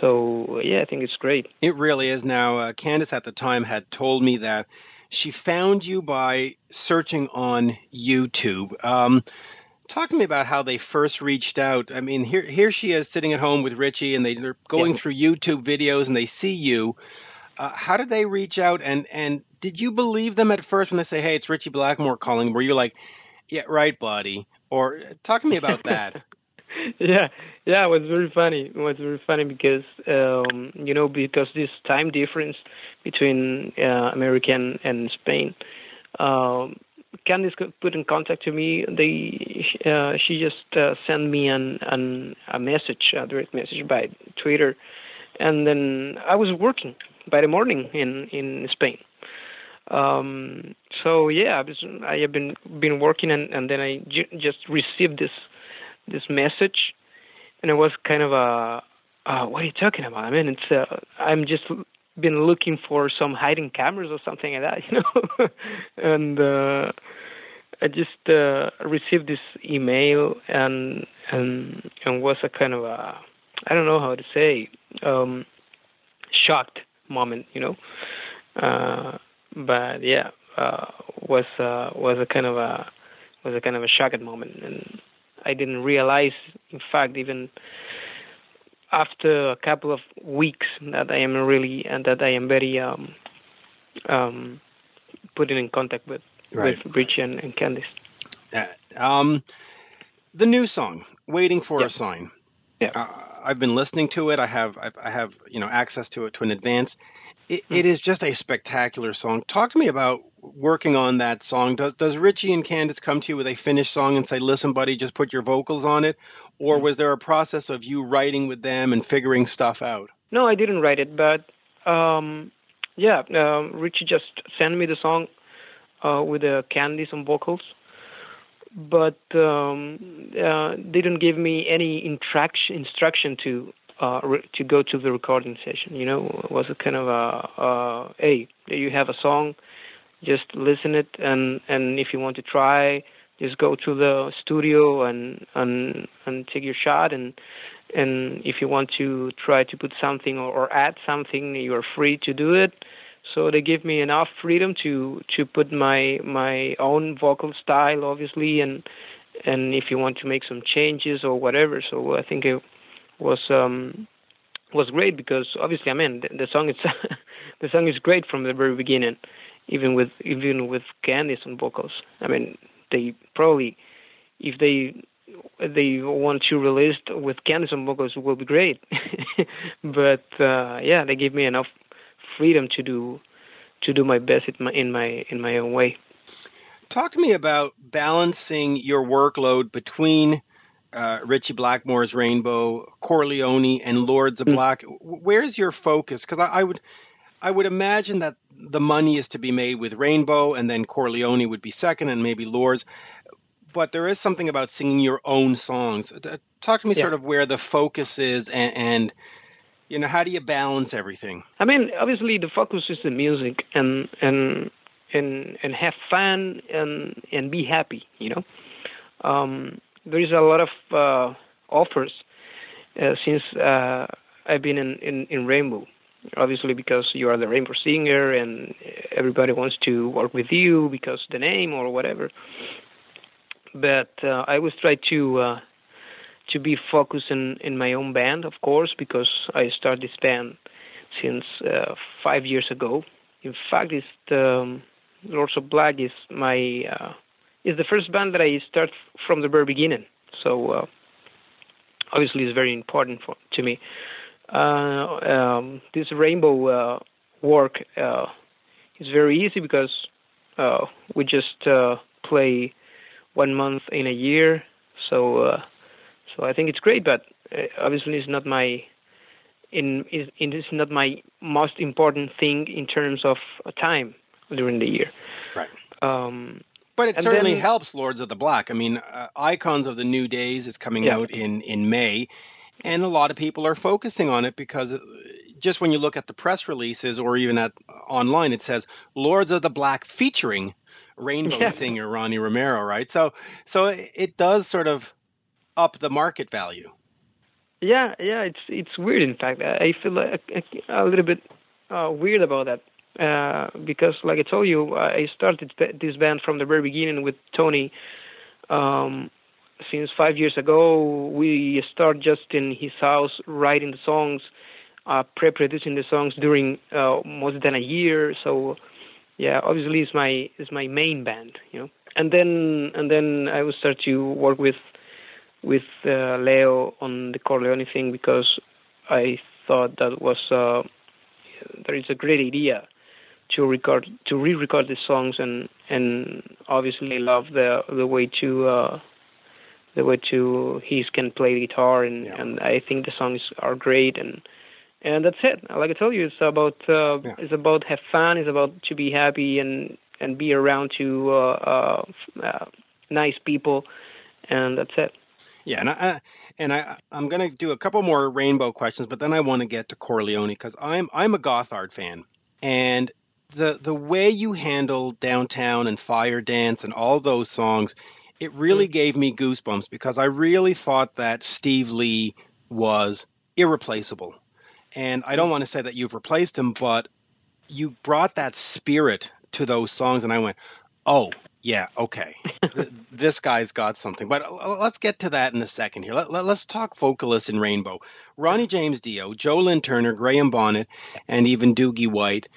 So yeah, I think it's great. It really is. Now, uh, Candice at the time had told me that she found you by searching on YouTube. Um, talk to me about how they first reached out. I mean, here here she is sitting at home with Ritchie, and they, are going yeah. through YouTube videos, and they see you. Uh, how did they reach out, and and did you believe them at first when they say, "Hey, it's Ritchie Blackmore calling"? Were you like, "Yeah, right, buddy"? Or talk to me about that. (laughs) yeah, yeah, it was very funny. It was very funny because um, you know because this time difference between uh, America and, and Spain. Um, Candice put in contact to me. They uh, she just uh, sent me an, an a message, a direct message by Twitter, and then I was working by the morning in in Spain. Um, so yeah, I, was, I have been been working, and, and then I j- just received this this message, and it was kind of a, uh, what are you talking about? I mean, it's uh, I'm just been looking for some hiding cameras or something like that, (laughs) you know, and uh, I just uh, received this email and and and was a kind of a I don't know how to say um, shocked moment, you know, uh, but yeah, uh, was uh, was a kind of a was a kind of a shocked moment and I didn't realize, in fact, even after a couple of weeks, that I am really and that I am very um, um, putting in contact with right. with Ritchie and, and Candice. Uh, um, the new song, "Waiting for a Sign." Yeah, uh, I've been listening to it. I have I've, I have you know access to it to an advance. It, it is just a spectacular song. Talk to me about working on that song. Does, does Ritchie and Candice come to you with a finished song and say, "Listen, buddy, just put your vocals on it," or was there a process of you writing with them and figuring stuff out? No, I didn't write it, but um, yeah, um, Ritchie just sent me the song uh, with the Candice on vocals, but um, uh, didn't give me any instruction to uh, re- to go to the recording session. You know, it was a kind of a, uh, hey, you have a song, just listen it, and and if you want to try, just go to the studio and and and take your shot and and if you want to try to put something or, or add something, you're free to do it. So they give me enough freedom to to put my my own vocal style, obviously, and and if you want to make some changes or whatever. So I think it was um was great because obviously I mean the, the song is (laughs) the song is great from the very beginning, even with even with Candice on vocals. I mean they probably if they they want to release with Candice on vocals will be great, (laughs) but uh, yeah they gave me enough freedom to do to do my best in my in my in my own way. Talk to me about balancing your workload between uh, Ritchie Blackmore's Rainbow, CoreLeoni, and Lords of mm. Black. Where's your focus? Because I, I, would, I would imagine that the money is to be made with Rainbow, and then CoreLeoni would be second, and maybe Lords. But there is something about singing your own songs. Talk to me yeah. sort of where the focus is, and, and you know how do you balance everything? I mean, obviously the focus is the music, and and and and have fun and and be happy. You know. Um, there is a lot of uh, offers uh, since uh, I've been in, in, in Rainbow. Obviously, because you are the Rainbow singer, and everybody wants to work with you because the name or whatever. But uh, I always try to uh, to be focused in, in my own band, of course, because I started this band since uh, five years ago. In fact, it's um, Lords of Black is my is the first band that I start from the very beginning. So uh, obviously, it's very important for, to me. Uh, um, this rainbow uh, work uh, is very easy because uh, we just uh, play one month in a year. So so I think it's great, but obviously, it's not my in it is not my most important thing in terms of time during the year. Right. Um, but it and certainly then, helps Lords of the Black. I mean, uh, Icons of the New Days is coming yeah. out in in May, and a lot of people are focusing on it because uh, just when you look at the press releases or even at online, it says Lords of the Black featuring Rainbow yeah. singer Ronnie Romero, right? So so it does sort of up the market value. Yeah, yeah, it's it's weird. In fact, I feel like a, a little bit uh, weird about that uh, because, like I told you, I started this band from the very beginning with Tony. Um, since five years ago, we start just in his house writing the songs, uh, pre-producing the songs during uh, more than a year. So, yeah, obviously it's my it's my main band, you know. And then and then I will start to work with with uh, Leo on the CoreLeoni thing because I thought that was uh, a great idea to record to re-record the songs and and obviously love the the way to uh, the way to he can play guitar and yeah. and I think the songs are great and and that's it. Like I told you, it's about uh, yeah. it's about have fun. It's about to be happy and and be around to uh, uh, uh nice people, and that's it. Yeah, and I and I I'm gonna do a couple more rainbow questions, but then I want to get to CoreLeoni because I'm I'm a Gotthard fan, and the the way you handle downtown and fire dance and all those songs it really mm. gave me goosebumps because i really thought that steve lee was irreplaceable. And i don't mm. want to say that you've replaced him but you brought that spirit to those songs and i went oh yeah okay. (laughs) This guy's got something. But uh, let's get to that in a second here. Let, let, us talk vocalists in rainbow. Ronnie james dio joe lynn turner graham bonnet and even doogie white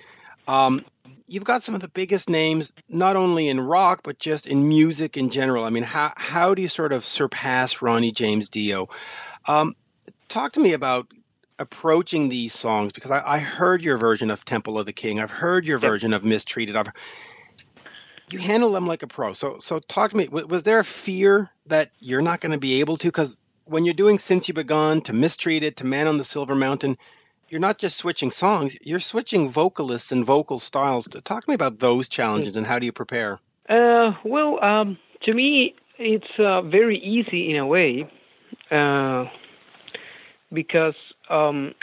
um, you've got some of the biggest names, not only in rock but just in music in general. I mean, how how do you sort of surpass Ronnie James Dio? Um, talk to me about approaching these songs? Because I, I, heard your version of Temple of the King. I've heard your version of Mistreated. I've, you handle them like a pro. So, so talk to me. Was there a fear that you're not going to be able to? Because when you're doing Since You Begun to Mistreated to Man on the Silver Mountain, you're not just switching songs, you're switching vocalists and vocal styles. Talk to me about those challenges and how do you prepare? Uh, well, um, to me, it's uh, very easy in a way uh, because um,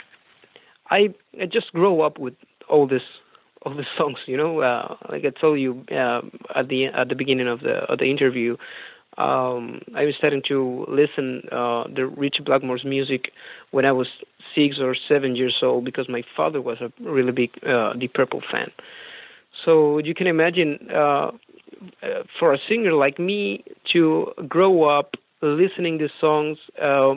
I, I just grow up with all this all the songs. You know, uh, like I told you uh, at the at the beginning of the of the interview, um, I was starting to listen uh, the Ritchie Blackmore's music when I was six or seven years old because my father was a really big uh, Deep Purple fan. So you can imagine uh, uh, for a singer like me to grow up listening to songs, uh,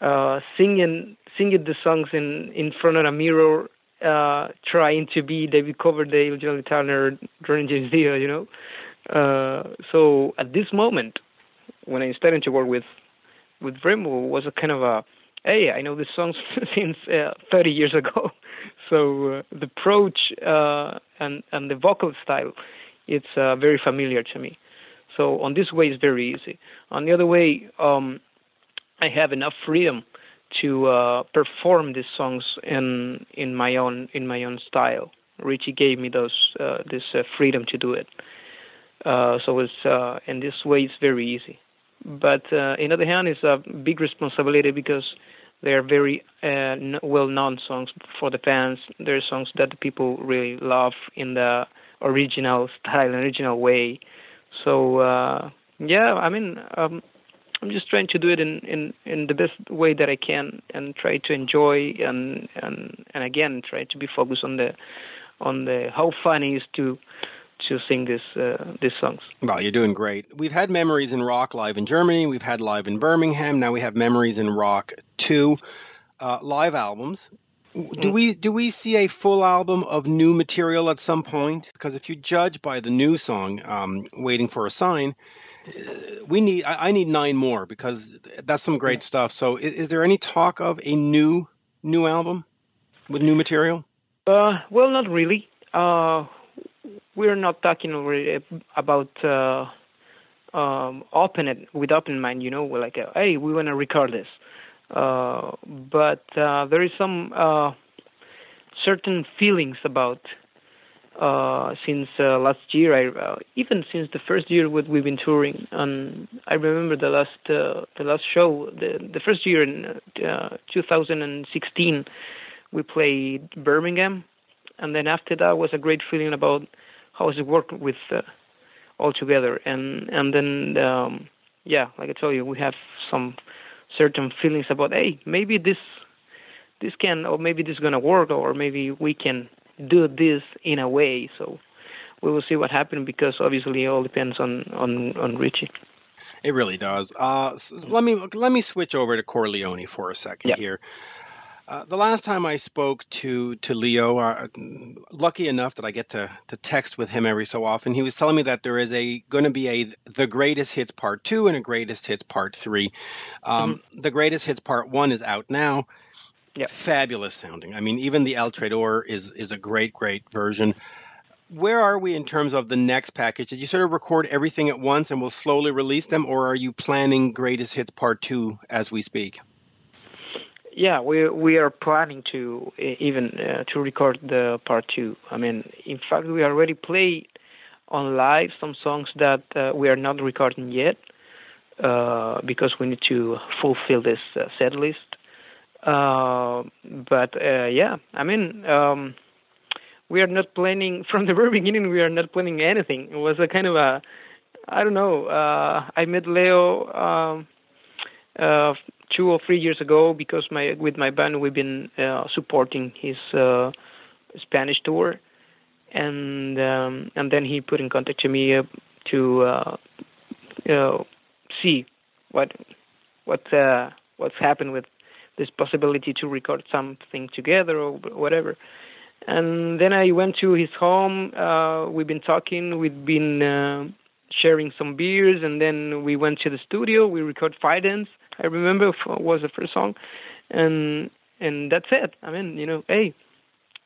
uh, singing singing the songs in in front of a mirror, uh, trying to be David Coverdale, Joe Lynn Turner, Ronnie James Dio, you know. Uh, so at this moment, when I started to work with with Rainbow, was a kind of a hey, I know this song (laughs) since uh, 30 years ago. (laughs) so uh, the approach uh, and and the vocal style, it's uh, very familiar to me. So on this way, it's very easy. On the other way, um, I have enough freedom to uh, perform these songs in in my own in my own style. Ritchie gave me those uh, this freedom to do it. so it's in this way, it's very easy. But uh, in other hand, it's a big responsibility because they are very uh, well-known songs for the fans. They're songs that the people really love in the original style, original way. So uh, yeah, I mean, um, I'm just trying to do it in, in, in the best way that I can, and try to enjoy and and and again try to be focused on the on the how fun it is to to sing this uh, these songs. Well, you're doing great. We've had memories in rock live in Germany. We've had live in Birmingham. Now we have memories in rock two uh, live albums. Do mm. we do we see a full album of new material at some point? Because if you judge by the new song, um, "Waiting for a Sign," uh, we need I, I, need nine more because that's some great stuff. So, is, is, there any talk of a new new album with new material? Uh, well, not really. Uh, we're not talking already about uh, um, open it with open mind. You know, we're like, uh, hey, we want to record this, uh, but uh, there is some uh, certain feelings about uh, since last year. I even since the first year what we've been touring. And I remember the last the last show, the the first year in uh, 2016, we played Birmingham, and then after that was a great feeling about how does it work with uh, all together and and then um, yeah like I told you we have some certain feelings about hey maybe this this can or maybe this is gonna work or maybe we can do this in a way so we will see what happens because obviously it all depends on on on Ritchie. It really does. Uh, so let me let me switch over to CoreLeoni for a second here. Uh, the last time I spoke to to Leo, uh, lucky enough that I get to to text with him every so often, he was telling me that there is a going to be a the greatest hits part two and a greatest hits part three. Um, mm-hmm. The greatest hits part one is out now. Yep. Fabulous sounding. I mean, even the El Traidor is is a great great version. Where are we in terms of the next package? Did you sort of record everything at once and we'll slowly release them, or are you planning greatest hits part two as we speak? Yeah, we we are planning to even uh, to record the part two. I mean, in fact, we already played on live some songs that uh, we are not recording yet uh, because we need to fulfill this uh, set list. Uh, but uh, yeah, I mean, um, we are not planning (laughs) from the very beginning. We are not planning anything. It was a kind of a, I don't know. I met Leo. Um, two or three years ago because my with my band we've been uh, supporting his uh, Spanish tour, and um, and then he put in contact to me uh, to uh, uh, see what what uh, what's happened with this possibility to record something together or whatever. And then I went to his home. Uh, we've been talking. We've been uh, sharing some beers, and then we went to the studio. We recorded Fire Dance I remember was the first song, and and that's it. I mean, you know, hey,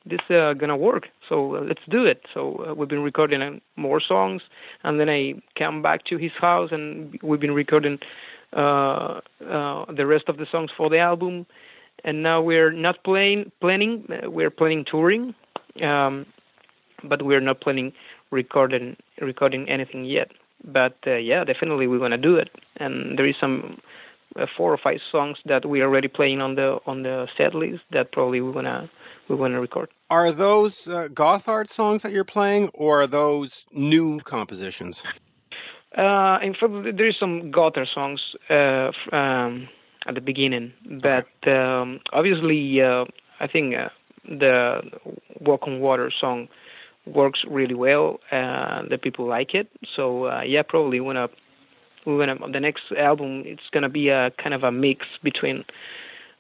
this uh, gonna work, so uh, let's do it. So uh, we've been recording uh, more songs, and then I come back to his house, and we've been recording uh, uh, the rest of the songs for the album. And now we're not playing planning. Uh, we're planning touring, um, but we're not planning recording recording anything yet. But uh, yeah, definitely we're gonna do it. And there is some four or five songs that we are already playing on the on the set list that probably we're gonna we're gonna record. Are those uh, Gotthard songs that you're playing, or are those new compositions? Uh, in fact, there is some Gotthard songs uh, um, at the beginning, but okay. um, obviously, uh, I think uh, the Walk on Water song works really well. Uh, the people like it, so uh, yeah, probably when to we wanna the next album it's gonna be a kind of a mix between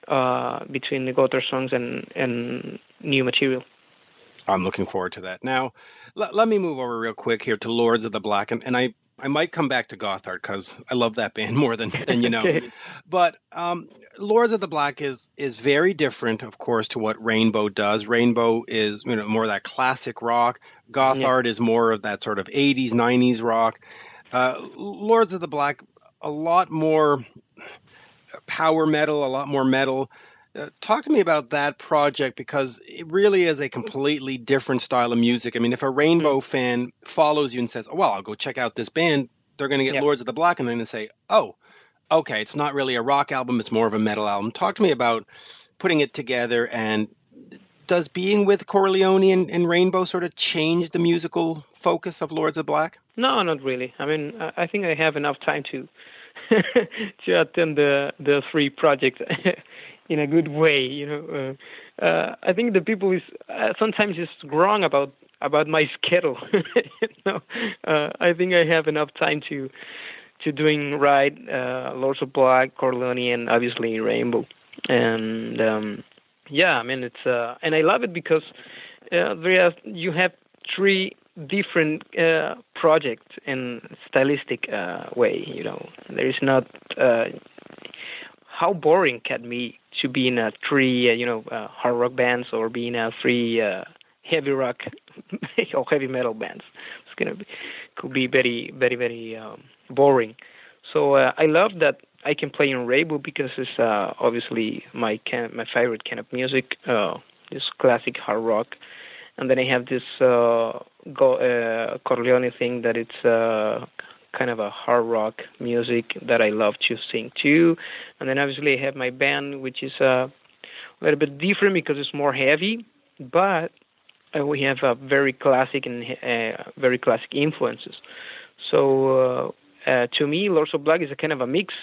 uh, between the Gotthard songs and and new material. I'm looking forward to that. Now, l- let me move over real quick here to Lords of the Black, and, and I I might come back to Gotthard because I love that band (laughs) more than than you know. (laughs) okay. But um, Lords of the Black is is very different, of course, to what Rainbow does. Rainbow is you know more that classic rock. Gotthard yeah. is more of that sort of 80s 90s rock. Uh, Lords of the Black, a lot more power metal, a lot more metal. Uh, talk to me about that project because it really is a completely different style of music. I mean, if a Rainbow mm-hmm. fan follows you and says, oh, "Well, I'll go check out this band," they're going to get yep. Lords of the Black, and they're going to say, "Oh, okay, it's not really a rock album; it's more of a metal album." Talk to me about putting it together and does being with CoreLeoni and, and, Rainbow sort of change the musical focus of Lords of Black? No, not really. I mean, I think I have enough time to (laughs) to attend the the three projects (laughs) in a good way. You know, uh, uh, I think the people is uh, sometimes is wrong about about my (laughs) schedule. you know, uh, I think I have enough time to to doing right uh, Lords of Black, CoreLeoni, and obviously Rainbow, and um, yeah, I mean it's uh, and I love it because uh, there are, you have three different uh, projects in stylistic uh, way. You know, there is not uh, how boring can be to be in a three uh, you know uh, hard rock bands or be in a three uh, heavy rock (laughs) or heavy metal bands. It's gonna be could be very very very um, boring. So uh, I love that I can play in Rainbow because it's uh, obviously my can- my favorite kind of music, uh, this classic hard rock. And then I have this uh, go- uh, CoreLeoni thing that it's uh, kind of a hard rock music that I love to sing too. And then obviously I have my band, which is uh, a little bit different because it's more heavy, but uh, we have a very classic and uh, very classic influences. So uh, uh, to me, Lords of Black is a kind of a mix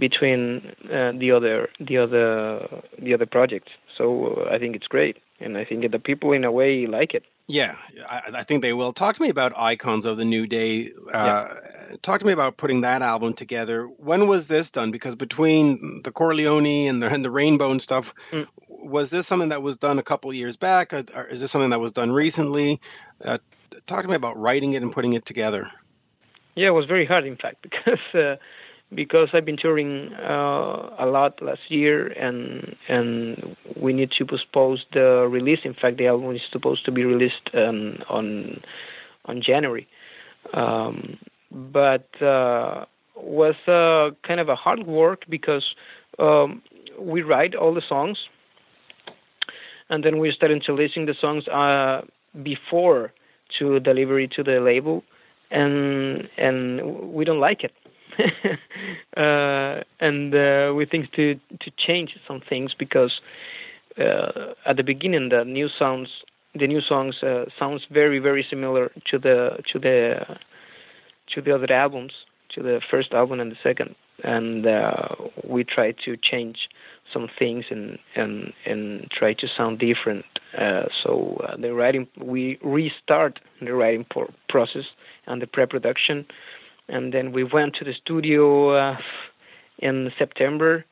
between uh, the other the other the other projects. So uh, I think it's great, and I think the people in a way like it. Yeah, I, I, think they will. Talk to me about Icons of the New Day. Uh, yeah. Talk to me about putting that album together. When was this done? Because between the CoreLeoni and the, and the Rainbow and stuff, mm. was this something that was done a couple years back? Or, or is this something that was done recently? Uh, talk to me about writing it and putting it together. Yeah, it was very hard, in fact, (laughs) because uh, because I've been touring uh, a lot last year, and and we need to postpone the release. In fact, the album is supposed to be released um, on on January, um, but uh, was uh, kind of a hard work because um, we write all the songs, and then we started releasing the songs uh, before to delivery to the label, and and we don't like it (laughs) uh, and uh, we think to to change some things because uh, at the beginning the new sounds the new songs uh, sounds very very similar to the to the to the other albums to the first album and the second. And uh, we try to change some things and and and try to sound different. Uh, so the writing we restart the writing process and the pre-production and then we went to the studio uh, in September,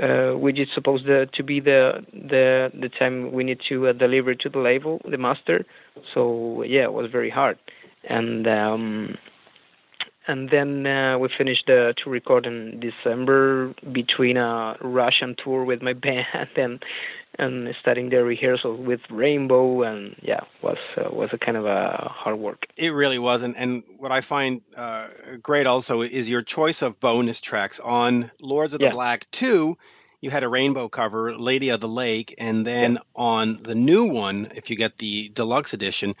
uh, which is supposed to, be the the the time we need to uh, deliver to the label, the master. So yeah, it was very hard, and um, and then uh, we finished uh, to record in December between a Russian tour with my (laughs) band and and starting the rehearsal with Rainbow and yeah was uh, was a kind of a hard work. It really was, and, and what I find uh, great also is your choice of bonus tracks on Lords of the yeah. Black two. You had a rainbow cover, Lady of the Lake, and then yeah. on the new one, if you get the deluxe edition,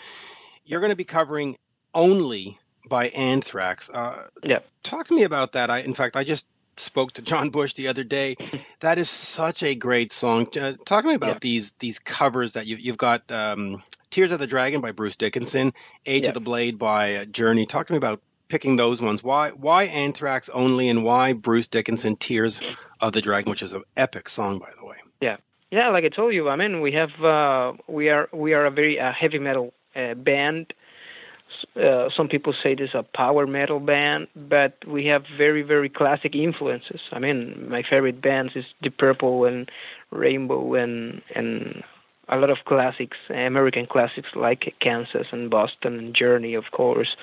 you're going to be covering only by Anthrax. Uh, yeah. Talk to me about that. I, in fact, I just spoke to John Bush the other day. (laughs) That is such a great song. Uh, talk to me about yeah. these these covers that you, you've got. Um, Tears of the Dragon by Bruce Dickinson, Edge yeah. of the Blade by uh, Journey. Talk to me about picking those ones. Why why Anthrax only, and why Bruce Dickinson Tears of the Dragon, which is an epic song, by the way. Yeah, yeah. Like I told you, I mean, we have uh, we are we are a very uh, heavy metal uh, band uh, some people say this is a power metal band, but we have very very classic influences. I mean, my favorite bands is Deep Purple and Rainbow and and a lot of classics, American classics like Kansas and Boston and Journey, of course.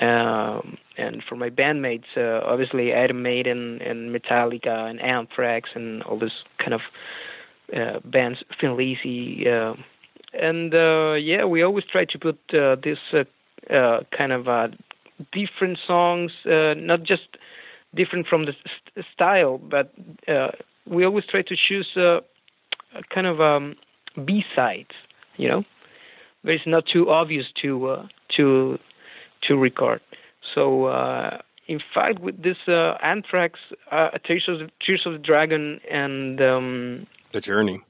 Um, and for my bandmates, uh, obviously Iron Maiden and Metallica and Anthrax and all this kind of uh, bands, Lizzy. Uh, and uh, yeah, we always try to put uh, this uh, kind of uh, different songs, uh, not just different from the st- style, but uh, we always try to choose uh, kind of um, B sides. You know, but it's not too obvious to uh, to to record. So uh, in fact, with this uh, Anthrax, uh, Tears of the, Tears of the Dragon, and um, the Journey,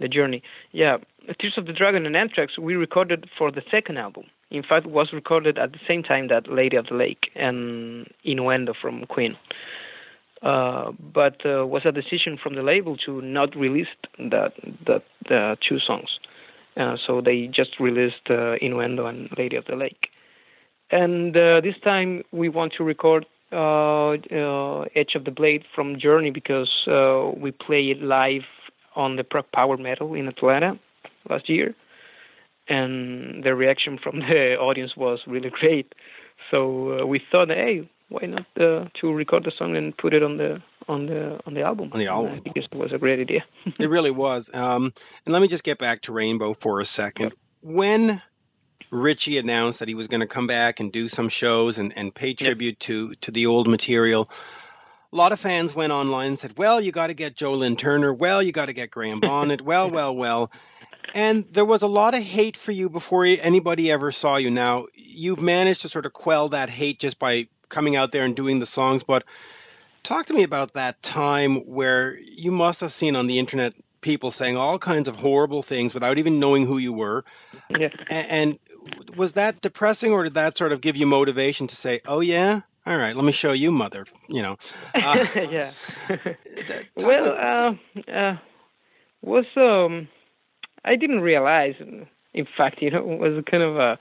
the Journey, yeah, Tears of the Dragon and Anthrax, we recorded for the second album in fact was recorded at the same time that Lady of the Lake and Innuendo from Queen. Uh, but uh, was a decision from the label to not release that that the two songs. Uh, so they just released uh, Innuendo and Lady of the Lake. And uh, this time we want to record uh, Edge of the Blade from Journey because we played it live on the Prog Power Metal in Atlanta last year and the reaction from the audience was really great. So uh, we thought, hey, why not uh, to record the song and put it on the on the on the album? On the album, think it was a great idea. (laughs) it really was. Um, and let me just get back to Rainbow for a second. When Ritchie announced that he was going to come back and do some shows and, and pay tribute yep. to to the old material. A lot of fans went online and said, "Well, you got to get Joe Lynn Turner. Well, you got to get Graham (laughs) Bonnet. well, well, well." And there was a lot of hate for you before anybody ever saw you. Now, you've managed to sort of quell that hate just by coming out there and doing the songs, but talk to me about that time where you must have seen on the internet people saying all kinds of horrible things without even knowing who you were. Yeah. And was that depressing or did that sort of give you motivation to say, "Oh yeah, all right, let me show you, mother." You know. (laughs) Uh, yeah. (laughs) well, uh, uh, was um I didn't realize. In fact, (laughs) you know, it was kind of a.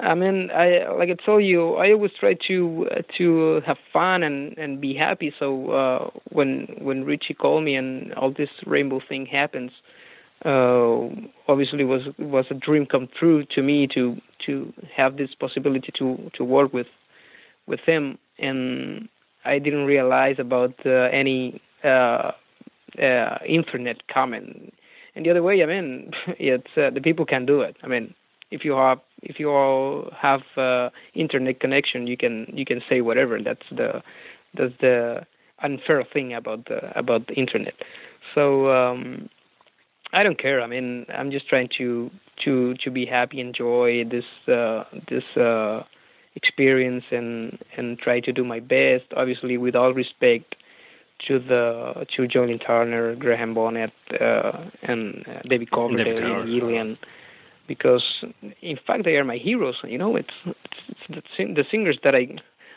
I mean, I like I told you, I always try to to have fun and and be happy. So uh, when when Ritchie called me and all this rainbow thing happens, uh, obviously was was a dream come true to me to to have this possibility to to work with with him. And I didn't realize about uh, any uh, uh, internet comment and the other way, I mean, (laughs) it's uh, the people can do it. I mean, if you have if you all have uh, internet connection, you can you can say whatever. That's the that's the unfair thing about the about the internet. So um, I don't care. I mean, I'm just trying to to to be happy, enjoy this uh, this uh, experience, and and try to do my best. Obviously, with all respect to the to Lynn Turner, Graham Bonnet, uh, and uh, David Coverdale, and Gillan, because in fact they are my heroes. You know, it's it's, it's the, the singers that I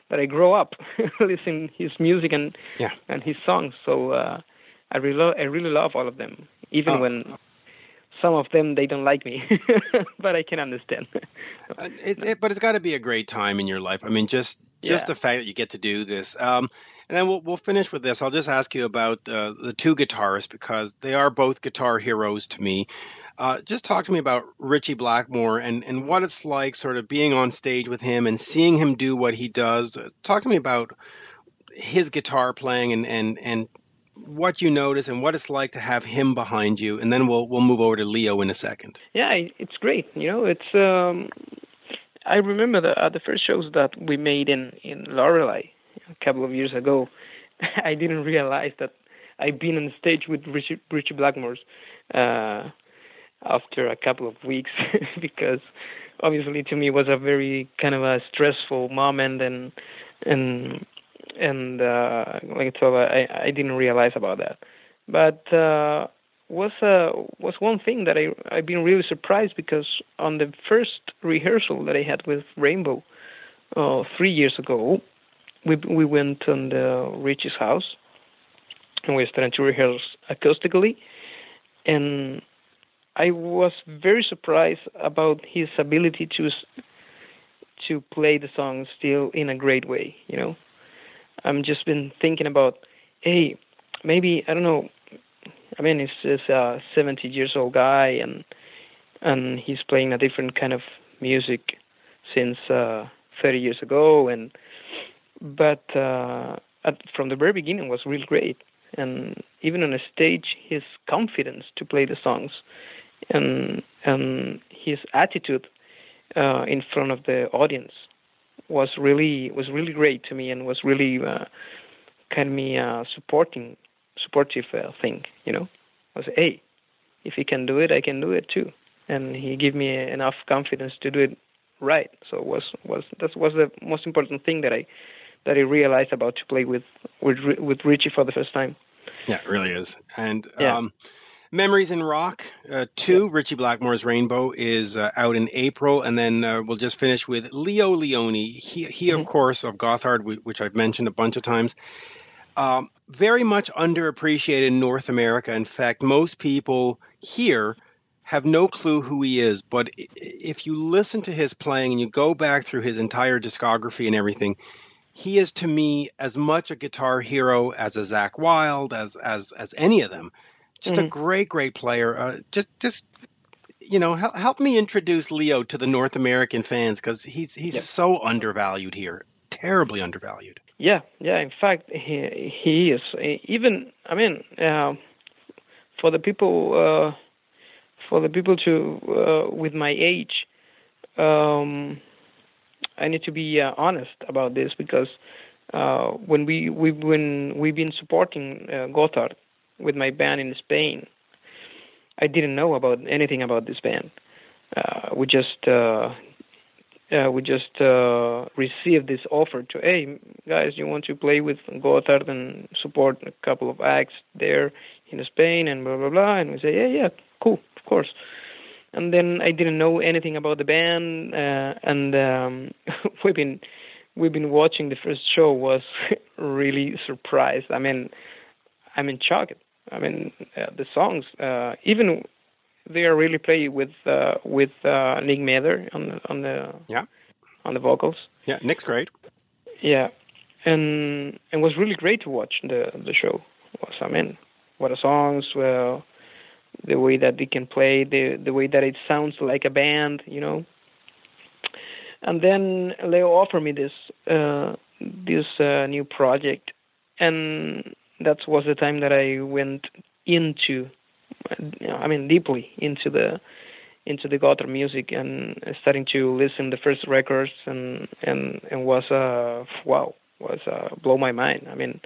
that I grow up (laughs) listening his music and yeah. and his songs. So uh, I really lo- I really love all of them, even oh. when some of them they don't like me, (laughs) but I can understand. It, it, but it's got to be a great time in your life. I mean, just just yeah. the fact that you get to do this. Um, and then we'll, we'll finish with this. I'll just ask you about uh, the two guitarists because they are both guitar heroes to me. Uh, just talk to me about Ritchie Blackmore and, and what it's like sort of being on stage with him and seeing him do what he does. Talk to me about his guitar playing and, and, and what you notice and what it's like to have him behind you, and then we'll we'll move over to Leo in a second. Yeah, it's great. You know, it's um, I remember the uh, the first shows that we made in in Lorelei a couple of years ago. (laughs) I didn't realize that I'd been on stage with Ritchie, Blackmore's uh, after a couple of weeks (laughs) because obviously to me it was a very kind of a stressful moment and and and uh, like I told I, I didn't realize about that. But uh, was uh, was one thing that I I've been really surprised because on the first rehearsal that I had with Rainbow uh, three years ago, we we went on the Ritchie's house and we started to rehearse acoustically, and I was very surprised about his ability to to play the song still in a great way. You know, I'm just been thinking about, hey, maybe I don't know. I mean, he's, he's a 70 years old guy, and and he's playing a different kind of music since uh, 30 years ago, and but uh, at, from the very beginning was really great, and even on a stage, his confidence to play the songs, and and his attitude uh, in front of the audience was really was really great to me and was really uh, kind of me uh, supporting supportive uh, thing. You know, I was hey, if he can do it, I can do it too, and he gave me enough confidence to do it right. So it was was that was the most important thing that I that I realized about to play with with with Ritchie for the first time. Yeah, it really is, and yeah. um, Memories in Rock uh, 2, yep. Ritchie Blackmore's Rainbow, is uh, out in April. And then uh, we'll just finish with Leo Leoni. He, he mm-hmm. of course, of Gotthard, which I've mentioned a bunch of times. Um, very much underappreciated in North America. In fact, most people here have no clue who he is. But if you listen to his playing and you go back through his entire discography and everything, he is to me as much a guitar hero as a Zakk Wylde, as as as any of them. Just mm-hmm. a great, great player. Uh, just, just you know, help, help me introduce Leo to the North American fans because he's he's yeah. so undervalued here, terribly undervalued. Yeah, yeah. In fact, he he is even. I mean, uh, for the people, uh, for the people to uh, with my age, um, I need to be uh, honest about this because uh, when we we when we've been supporting uh, Gotthard with my band in Spain, I didn't know about anything about this band. Uh, we just uh, uh, we just received this offer to, hey guys, you want to play with Gotthard and support a couple of acts there in Spain and blah blah blah, and we say, yeah, yeah, cool, of course. And then I didn't know anything about the band, uh, and um, (laughs) we've been we've been watching the first show. Was (laughs) really surprised. I mean, I'm in shock. I mean, uh, the songs, uh, even they are really play with uh, with uh, Nic Maeder on the on the yeah on the vocals. Yeah, Nick's great. Yeah, and it was really great to watch the the show. Was I mean, what the songs, well, the way that they can play, the the way that it sounds like a band, you know. And then Leo offered me this uh, this uh, new project, and that was the time that I went into, I mean, deeply into the into the Gotthard music and starting to listen the first records and and and was uh wow was uh blow my mind. I mean,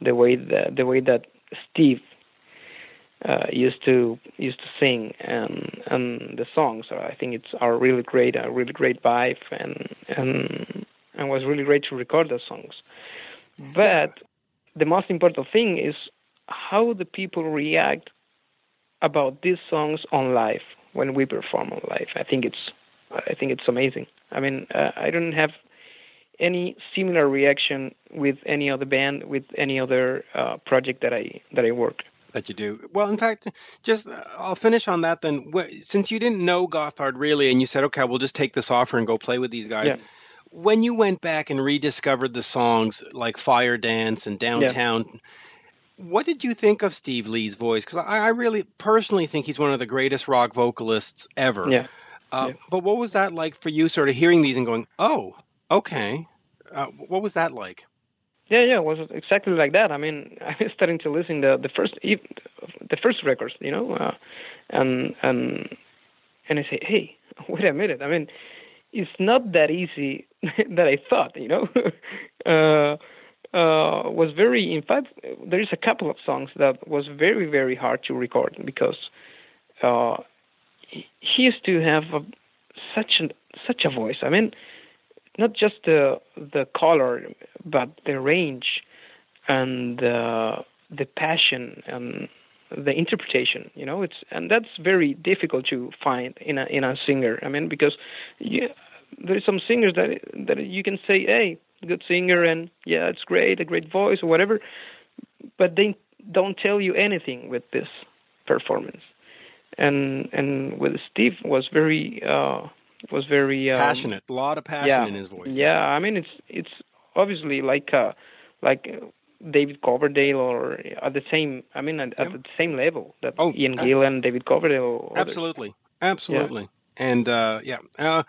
the way that the way that Steve uh, used to used to sing and and the songs I think it's are really great a really great vibe and and and was really great to record those songs but the most important thing is how the people react about these songs on live when we perform on live. I think it's I think it's amazing. I mean, uh, I don't have any similar reaction with any other band, with any other uh, project that I that I work. That you do well. In fact, just uh, I'll finish on that then. Since you didn't know Gotthard really, and you said, okay, we'll just take this offer and go play with these guys. Yeah when you went back and rediscovered the songs like Fire Dance and Downtown, yeah. what did you think of Steve Lee's voice? Because I, I, really personally think he's one of the greatest rock vocalists ever. Yeah. Uh, yeah. But what was that like for you, sort of hearing these and going, "Oh, okay." Uh, what was that like? Yeah, yeah, it was exactly like that. I mean, (laughs) I was starting to listen the the first the first records, you know, uh, and and and I say, hey, (laughs) wait a minute. I mean, it's not that easy (laughs) that I thought, you know. uh, uh, was very, in fact, there is a couple of songs that was very, very hard to record because uh, he used to have a, such a such a voice. I mean, not just the the color, but the range and uh, the passion and the interpretation. You know, it's and that's very difficult to find in a in a singer. I mean, because you, there's some singers that that you can say, hey, good singer, and yeah, it's great, a great voice or whatever, but they don't tell you anything with this performance. And and with Steve was very uh, was very um, passionate, a lot of passion yeah, in his voice. Yeah, I mean it's it's obviously like uh, like David Coverdale or at the same I mean at, at the same level that oh, Ian Gill and David Coverdale. Absolutely, absolutely, yeah. and uh, yeah. Uh,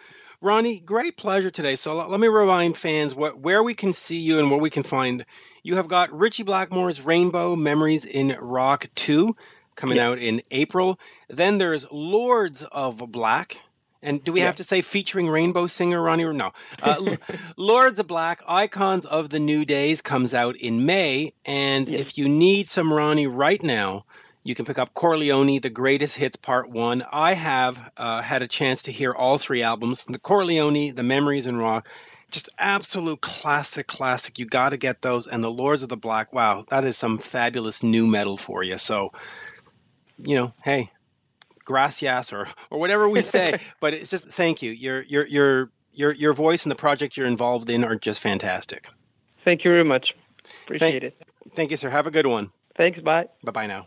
Ronnie, great pleasure today. So let me remind fans what where we can see you and where we can find. You have got Ritchie Blackmore's Rainbow Memories in Rock 2 coming yeah. out in April. Then there's Lords of Black and do we yeah. have to say featuring Rainbow Singer Ronnie? No. Uh, (laughs) Lords of Black, Icons of the New Days comes out in May. And yeah. if you need some Ronnie right now, you can pick up CoreLeoni, The Greatest Hits Part 1. I have uh, had a chance to hear all three albums The CoreLeoni, The Memories and Rock. Just absolute classic, classic. You got to get those. And The Lords of the Black, wow, that is some fabulous new metal for you. So, you know, hey, gracias or or whatever we say. (laughs) but it's just thank you. Your your your your your voice and the project you're involved in are just fantastic. Thank you very much. Appreciate thank, it. Thank you, sir. Have a good one. Thanks. Bye. Bye bye now.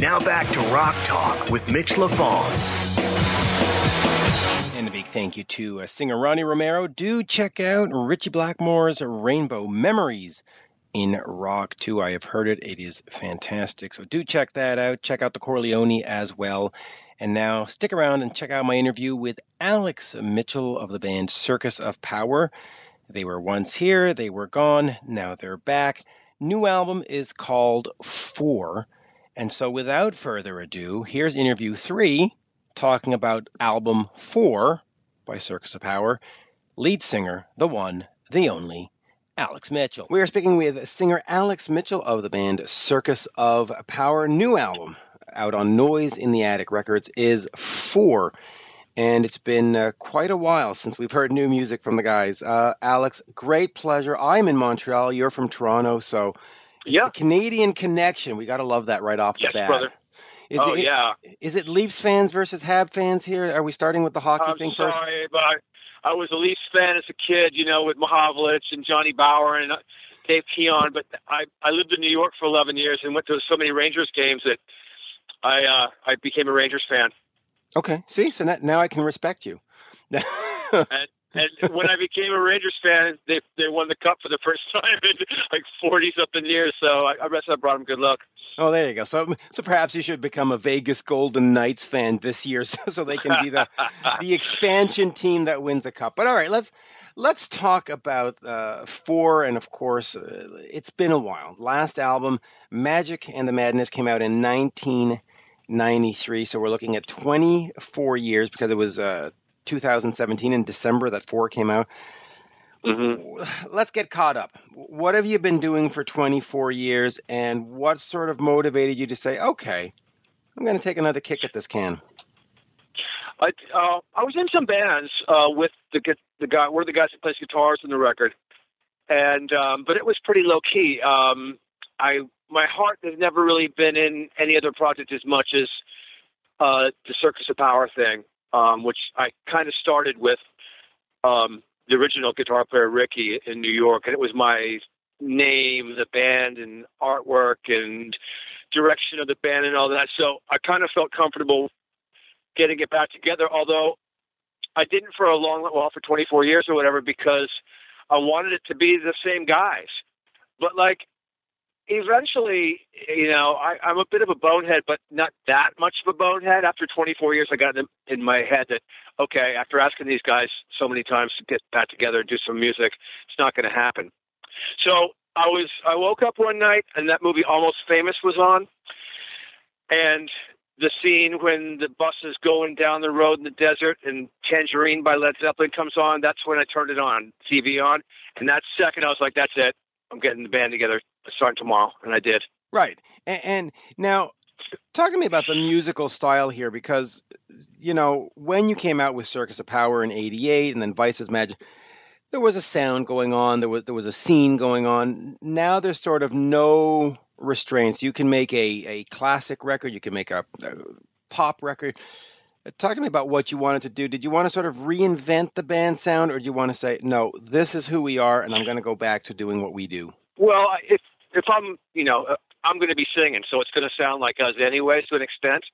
Now back to Rock Talk with Mitch Lafon. And a big thank you to uh, singer Ronnie Romero. Do check out Ritchie Blackmore's Rainbow Memories in rock too. I have heard it. It is fantastic. So do check that out. Check out the CoreLeoni as well. And now stick around and check out my interview with Alex Mitchell of the band Circus of Power. They were once here, they were gone, now they're back. New album is called Four. And so without further ado, here's interview three talking about album four by Circus of Power. Lead singer, the one, the only, Alex Mitchell. We are speaking with singer Alex Mitchell of the band Circus of Power. New album out on Noise in the Attic Records is Four. And it's been uh, quite a while since we've heard new music from the guys. Uh, Alex, great pleasure. I'm in Montreal. You're from Toronto. So, yeah. Canadian connection. We got to love that right off yes, the bat. Brother. Is oh, it, yeah. Is it Leafs fans versus Hab fans here? Are we starting with the hockey I'm thing sorry, first? but I, I was a Leafs fan as a kid, you know, with Mahovlich and Johnny Bower and uh, Dave Keon. But I I lived in New York for 11 years and went to so many Rangers games that I uh, I became a Rangers fan. Okay, see, so now I can respect you. (laughs) and, and when I became a Rangers fan, they they won the cup for the first (laughs) time in like 40 something years. So I, I guess I brought them good luck. Oh, there you go. So, so perhaps you should become a Vegas Golden Knights fan this year, (laughs) so, so they can be the (laughs) the expansion team that wins the cup. But all right, let's let's talk about uh, four, and of course, uh, it's been a while. Last album, Magic and the Madness, came out in 1993, so we're looking at 24 years because it was uh, 2017 in December that four came out. Mm-hmm. Let's get caught up. What have you been doing for 24 years, and what sort of motivated you to say, okay, I'm going to take another kick at this can? I uh, I was in some bands uh, with the the guy. We're the guys that plays guitars in the record, and um, but it was pretty low key. Um, I my heart has never really been in any other project as much as uh, the Circus of Power thing, um, which I kind of started with. Um, the original guitar player Ricky in New York, and it was my name, the band, and artwork and direction of the band and all that. So I kind of felt comfortable getting it back together. Although I didn't for a long, well, for 24 years or whatever, because I wanted it to be the same guys. But like eventually, you know, I, I'm a bit of a bonehead, but not that much of a bonehead. After 24 years, I got in, in my head that, okay, after asking these guys so many times to get back together and do some music, it's not going to happen. So I was, I woke up one night and that movie Almost Famous was on, and the scene when the bus is going down the road in the desert and Tangerine by Led Zeppelin comes on, that's when I turned it on, TV on. And that second, I was like, that's it. I'm getting the band together starting tomorrow. And I did. Right. And, and now, talk to me about the musical style here because, you know, when you came out with Circus of Power in 88 and then Vice's Magic, there was a sound going on, there was, there was a scene going on. Now there's sort of no restraints. You can make a, a classic record, you can make a, a pop record. Talk to me about what you wanted to do. Did you want to sort of reinvent the band sound, or do you want to say, no, this is who we are, and I'm going to go back to doing what we do? Well, if if I'm, you know, uh, I'm going to be singing, so it's going to sound like us anyway, to an extent.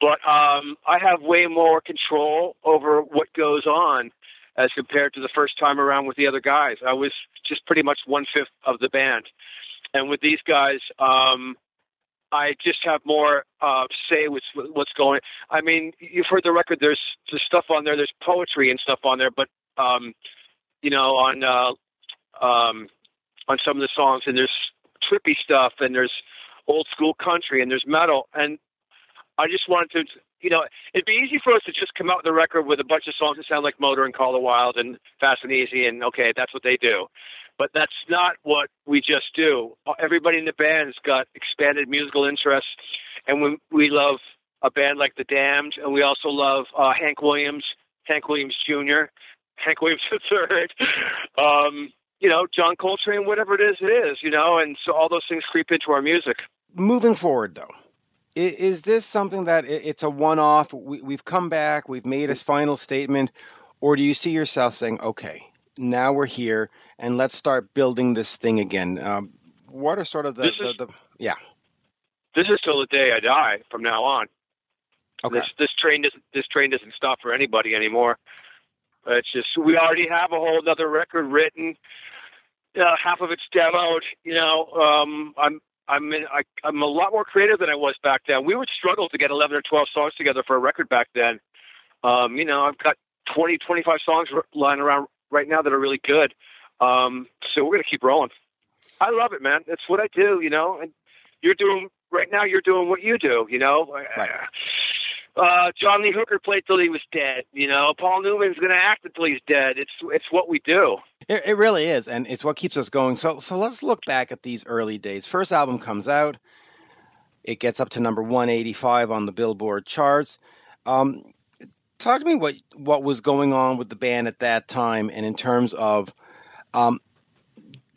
But um, I have way more control over what goes on as compared to the first time around with the other guys. I was just pretty much one fifth of the band. And with these guys, um, I just have more uh, say with what's going. I mean, you've heard the record. There's there's stuff on there. There's poetry and stuff on there, but um, you know, on uh, um, on some of the songs, and there's trippy stuff, and there's old school country, and there's metal, and I just wanted to, you know, it'd be easy for us to just come out with a record with a bunch of songs that sound like Motor and Call the Wild and Fast and Easy, and okay, that's what they do but that's not what we just do. Everybody in the band has got expanded musical interests, and we we love a band like the Damned, and we also love uh, Hank Williams, Hank Williams Jr., Hank Williams (laughs) III, um, you know, John Coltrane, whatever it is, it is, you know, and so all those things creep into our music. Moving forward, though, is this something that it's a one-off? We, have come back, we've made a final statement, or do you see yourself saying, "Okay, now we're here, and let's start building this thing again. Um, what are sort of the, the, the, yeah? This is till the day I die from now on. Okay. This, this train doesn't this train doesn't stop for anybody anymore. It's just we already have a whole other record written. Uh, half of it's demoed. You know, um, I'm I'm in, I, I'm a lot more creative than I was back then. We would struggle to get 11 or 12 songs together for a record back then. Um, you know, I've got 20, 25 songs lying around right now that are really good. Um, so we're going to keep rolling. I love it, man. It's what I do, you know. And you're doing right now. You're doing what you do, you know. Right. Uh, John Lee Hooker played till he was dead. You know, Paul Newman's going to act until he's dead. It's it's what we do. It, it really is, and it's what keeps us going. So so let's look back at these early days. First album comes out. It gets up to number 185 on the Billboard charts. Um, talk to me what what was going on with the band at that time, and in terms of, um,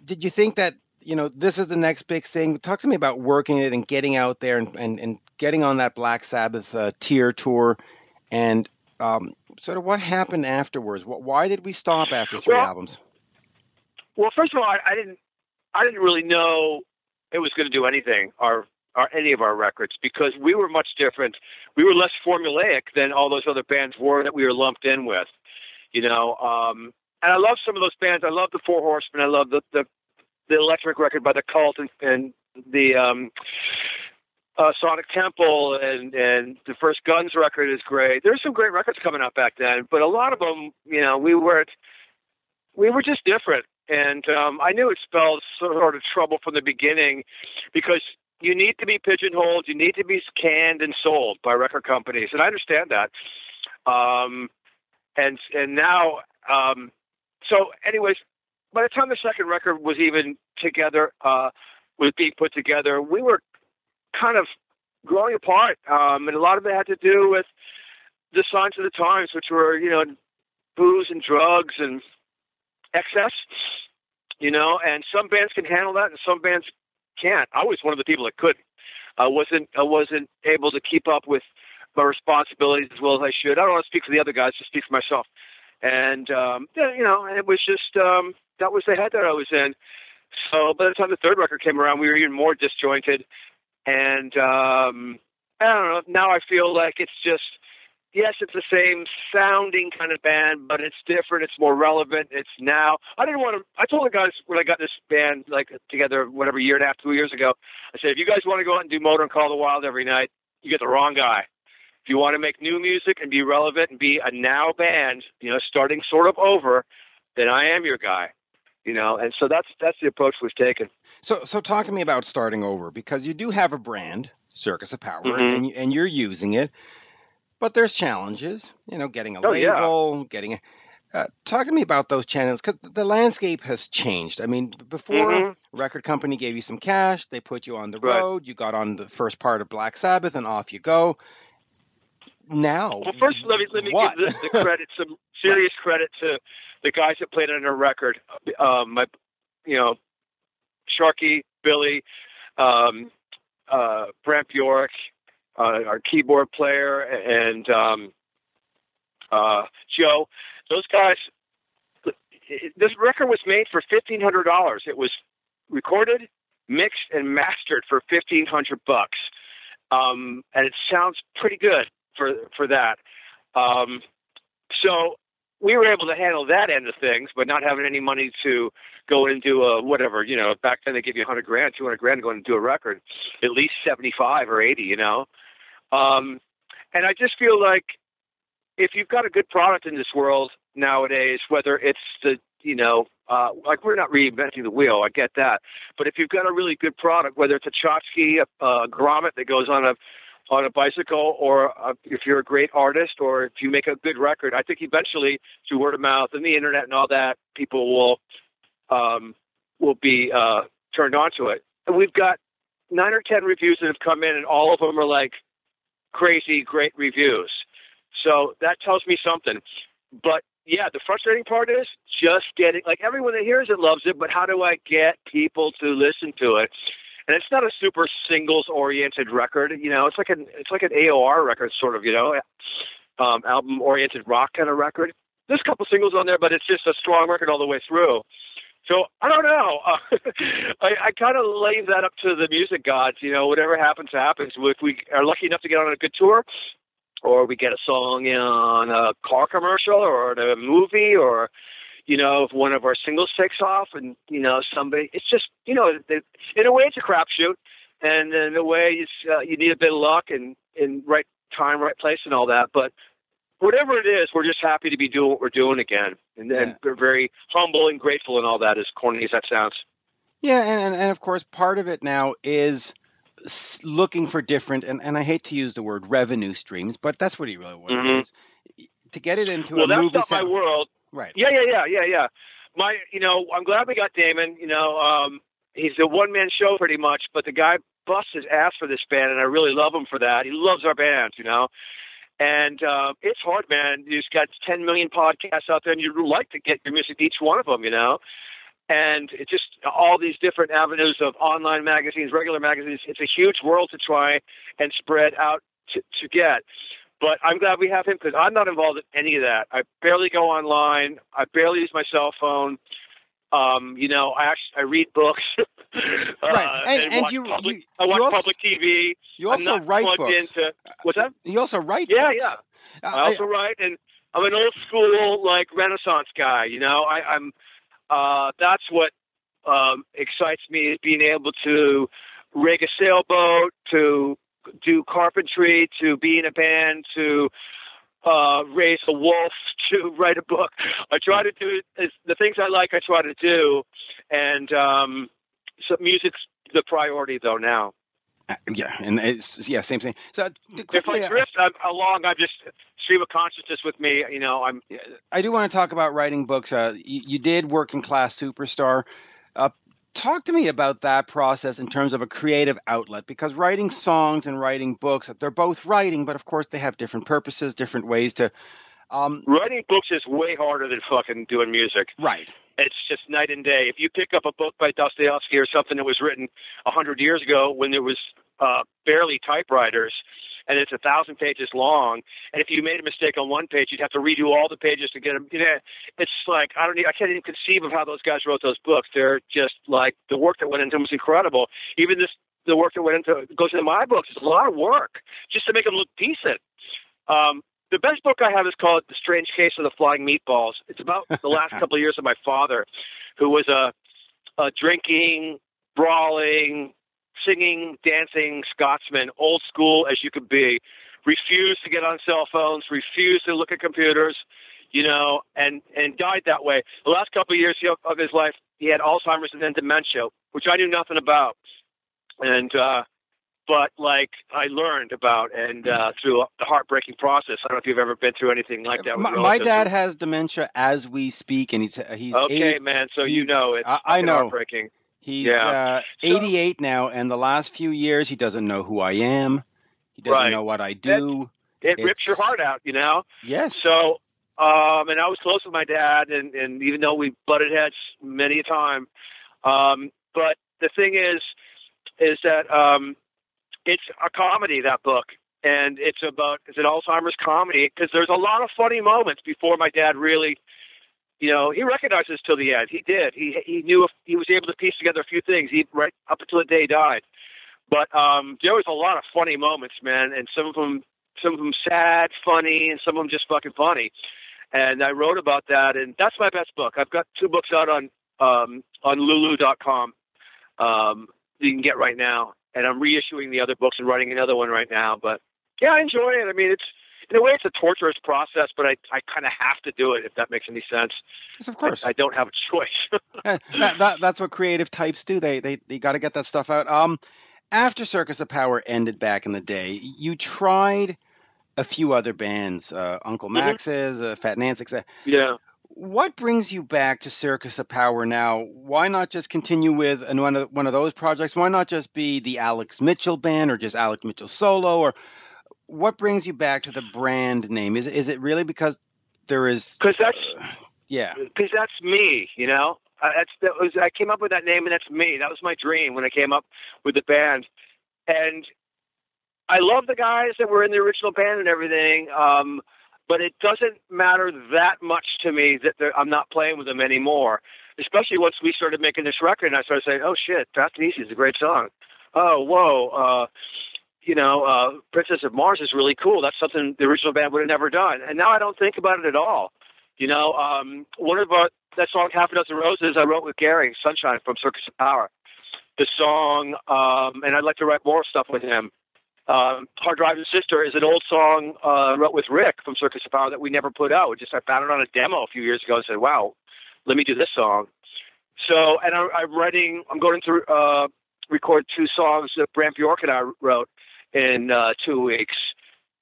did you think that you know this is the next big thing? Talk to me about working it and getting out there and and, and getting on that Black Sabbath uh, Tear tour, and um, sort of what happened afterwards. Why did we stop after three well, albums? Well, first of all, I, I didn't I didn't really know it was going to do anything. Our our, any of our records because we were much different. We were less formulaic than all those other bands were that we were lumped in with. You know, um, and I love some of those bands. I love the Four Horsemen. I love the the, the Electric record by the Cult and, and the um, uh, Sonic Temple and and the first Guns record is great. There's some great records coming out back then, but a lot of them, you know, we weren't. We were just different, and um, I knew it spelled sort of trouble from the beginning, because you need to be pigeonholed. You need to be scanned and sold by record companies, and I understand that. Um, and and now, um, so anyways, by the time the second record was even together, uh, was being put together, we were kind of growing apart, um, and a lot of it had to do with the signs of the times, which were you know booze and drugs and excess, you know. And some bands can handle that, and some bands can't. I was one of the people that couldn't. I wasn't I wasn't able to keep up with my responsibilities as well as I should. I don't want to speak for the other guys, just speak for myself. And um, you know, it was just um, that was the head that I was in. So by the time the third record came around, we were even more disjointed. And um, I don't know. Now I feel like it's just yes, it's the same sounding kind of band, but it's different. It's more relevant. It's now. I didn't want to. I told the guys when I got this band like together, whatever year and a half, two years ago. I said, if you guys want to go out and do Motor and Call the Wild every night, you get the wrong guy. If you want to make new music and be relevant and be a now band, you know, starting sort of over, then I am your guy you know and so that's that's the approach we've taken so so talk to me about starting over because you do have a brand circus of power mm-hmm. and, and you're using it but there's challenges you know getting a oh, label yeah. getting a uh, talk to me about those channels because the landscape has changed. I mean, before mm-hmm. record company gave you some cash, they put you on the right. road, you got on the first part of Black Sabbath, and off you go. Now, well, first let me let me what? give the, the credit, some (laughs) serious credit to the guys that played on our record, um, my, you know, Sharky, Billy, um, uh, Brent Bjork, uh, our keyboard player, and um, uh, Joe. Those guys. This record was made for fifteen hundred dollars. It was recorded, mixed, and mastered for fifteen hundred bucks, um, and it sounds pretty good for for that. Um, so we were able to handle that end of things, but not having any money to go and do a whatever, you know, back then they give you a hundred grand, two hundred grand to go and do a record, at least seventy five or eighty, you know. Um, and I just feel like if you've got a good product in this world nowadays, whether it's the you know, uh, like we're not reinventing the wheel, I get that, but if you've got a really good product, whether it's a tchotchke, a, a grommet that goes on a on a bicycle, or uh, if you're a great artist, or if you make a good record, I think eventually through word of mouth and the internet and all that, people will um, will be uh, turned on to it. And we've got nine or ten reviews that have come in, and all of them are like crazy great reviews. So that tells me something. But yeah, the frustrating part is just getting like everyone that hears it loves it, but how do I get people to listen to it? and it's not a super singles oriented record. You know, it's like an it's like an AOR record, sort of. You know, um, album oriented rock kind of record. There's a couple singles on there, but it's just a strong record all the way through. So I don't know. (laughs) I, I kind of leave that up to the music gods. You know, whatever happens, happens. If we are lucky enough to get on a good tour, or we get a song on a car commercial or a movie, or you know, if one of our singles takes off and, you know, somebody, it's just, you know, in a way it's a crapshoot. And in a way it's, uh, you need a bit of luck and, in right time, right place and all that. But whatever it is, we're just happy to be doing what we're doing again. And, yeah. and we're very humble and grateful and all that, as corny as that sounds. Yeah. And, and of course, part of it now is looking for different, and, and I hate to use the word revenue streams, but that's what he really wants. mm-hmm. To get it into well, a movie. That's not my world. Right. Yeah, yeah, yeah, yeah, yeah. My, you know, I'm glad we got Damon. You know, um, he's a one man show pretty much, but the guy busts his ass for this band, and I really love him for that. He loves our band, you know. And uh, it's hard, man. You've got 10 million podcasts out there, and you'd like to get your music to each one of them, you know. And it's just all these different avenues of online magazines, regular magazines. It's a huge world to try and spread out to, to get. But I'm glad we have him because I'm not involved in any of that. I barely go online. I barely use my cell phone. Um, you know, I actually I read books. (laughs) uh, right, and, and, and you, public, you, I watch also, public TV. You also write books. Into, what's that? You also write. Yeah, books. yeah. Uh, I also I, write, and I'm an old school like Renaissance guy. You know, I, I'm. Uh, that's what um, excites me is being able to rig a sailboat, to do carpentry to be in a band to uh, raise a wolf (laughs) to write a book. I try to do the things I like. I try to do, and um, so music's the priority though now. Uh, yeah, and it's yeah, same thing. So quickly, if I drift I'm along, I'm just stream of consciousness with me. You know, I'm. I do want to talk about writing books. Uh, you, you did working class superstar. Talk to me about that process in terms of a creative outlet because writing songs and writing books they're both writing but of course they have different purposes different ways to um, writing books is way harder than fucking doing music. Right. It's just night and day. If you pick up a book by dostoevsky or something that was written a hundred years ago when there was uh, barely typewriters and it's a thousand pages long. And if you made a mistake on one page, you'd have to redo all the pages to get them. You know, it's like I don't, I can't even conceive of how those guys wrote those books. They're just like the work that went into them was incredible. Even this, the work that went into goes into my books is a lot of work just to make them look decent. Um, the the best book I have is called The Strange Case of the Flying Meatballs. It's about the last (laughs) couple of years of my father, who was a, a drinking, brawling, singing, dancing Scotsman, old school as you could be, refused to get on cell phones, refused to look at computers, you know, and and died that way. The last couple of years of his life, he had Alzheimer's and then dementia, which I knew nothing about, and uh, but like I learned about and uh, through the heartbreaking process. I don't know if you've ever been through anything like that. My, my, dad has dementia as we speak, and he's he's okay, 80, man. So you know it. I, I know. Heartbreaking. He's yeah. uh, 88 so, now, and the last few years he doesn't know who I am. He doesn't right. know what I do. It, it rips your heart out, you know. Yes. So, um, and I was close with my dad, and, and even though we butted heads many a time, um, but the thing is, is that um, it's a comedy that book, and it's about it's an Alzheimer's comedy because there's a lot of funny moments before my dad really you know, he recognized this till the end. He did. He he knew he was able to piece together a few things. He right up until the day he died. But um, there was a lot of funny moments, man, and some of them some of them sad, funny, and some of them just fucking funny. And I wrote about that, and that's my best book. I've got two books out on um, on Lulu.com. Um, you can get right now, and I'm reissuing the other books and writing another one right now. But yeah, I enjoy it. I mean, it's in a way, it's a torturous process, but I, I kind of have to do it if that makes any sense. Yes, of course. I, I don't have a choice. (laughs) that, that, that's what creative types do. They they, they got to get that stuff out. Um, after Circus of Power ended back in the day, you tried a few other bands, uh, Uncle mm-hmm. Max's, uh, Fat Nancy, etc. Yeah. What brings you back to Circus of Power now? Why not just continue with one of one of those projects? Why not just be the Alex Mitchell band or just Alex Mitchell solo or what brings you back to the brand name? Is is it really because there is? Because that's uh, yeah. Because that's me. You know, uh, that's that was I came up with that name and that's me. That was my dream when I came up with the band, and I love the guys that were in the original band and everything. Um, but it doesn't matter that much to me that I'm not playing with them anymore. Especially once we started making this record, and I started saying, "Oh shit, Fast and Easy is a great song." Oh, whoa. Uh, you know, uh, Princess of Mars is really cool. That's something the original band would have never done. And now I don't think about it at all. You know, um, one of our, that song, Half a Dozen Roses, I wrote with Gary Sunshine from Circus of Power. The song, um, and I'd like to write more stuff with him. Um, Hard Driving Sister is an old song uh, I wrote with Rick from Circus of Power that we never put out. Just I found it on a demo a few years ago and said, "Wow, let me do this song." So, and I, I'm writing. I'm going to uh, record two songs that Brant Bjork and I wrote in uh, two weeks.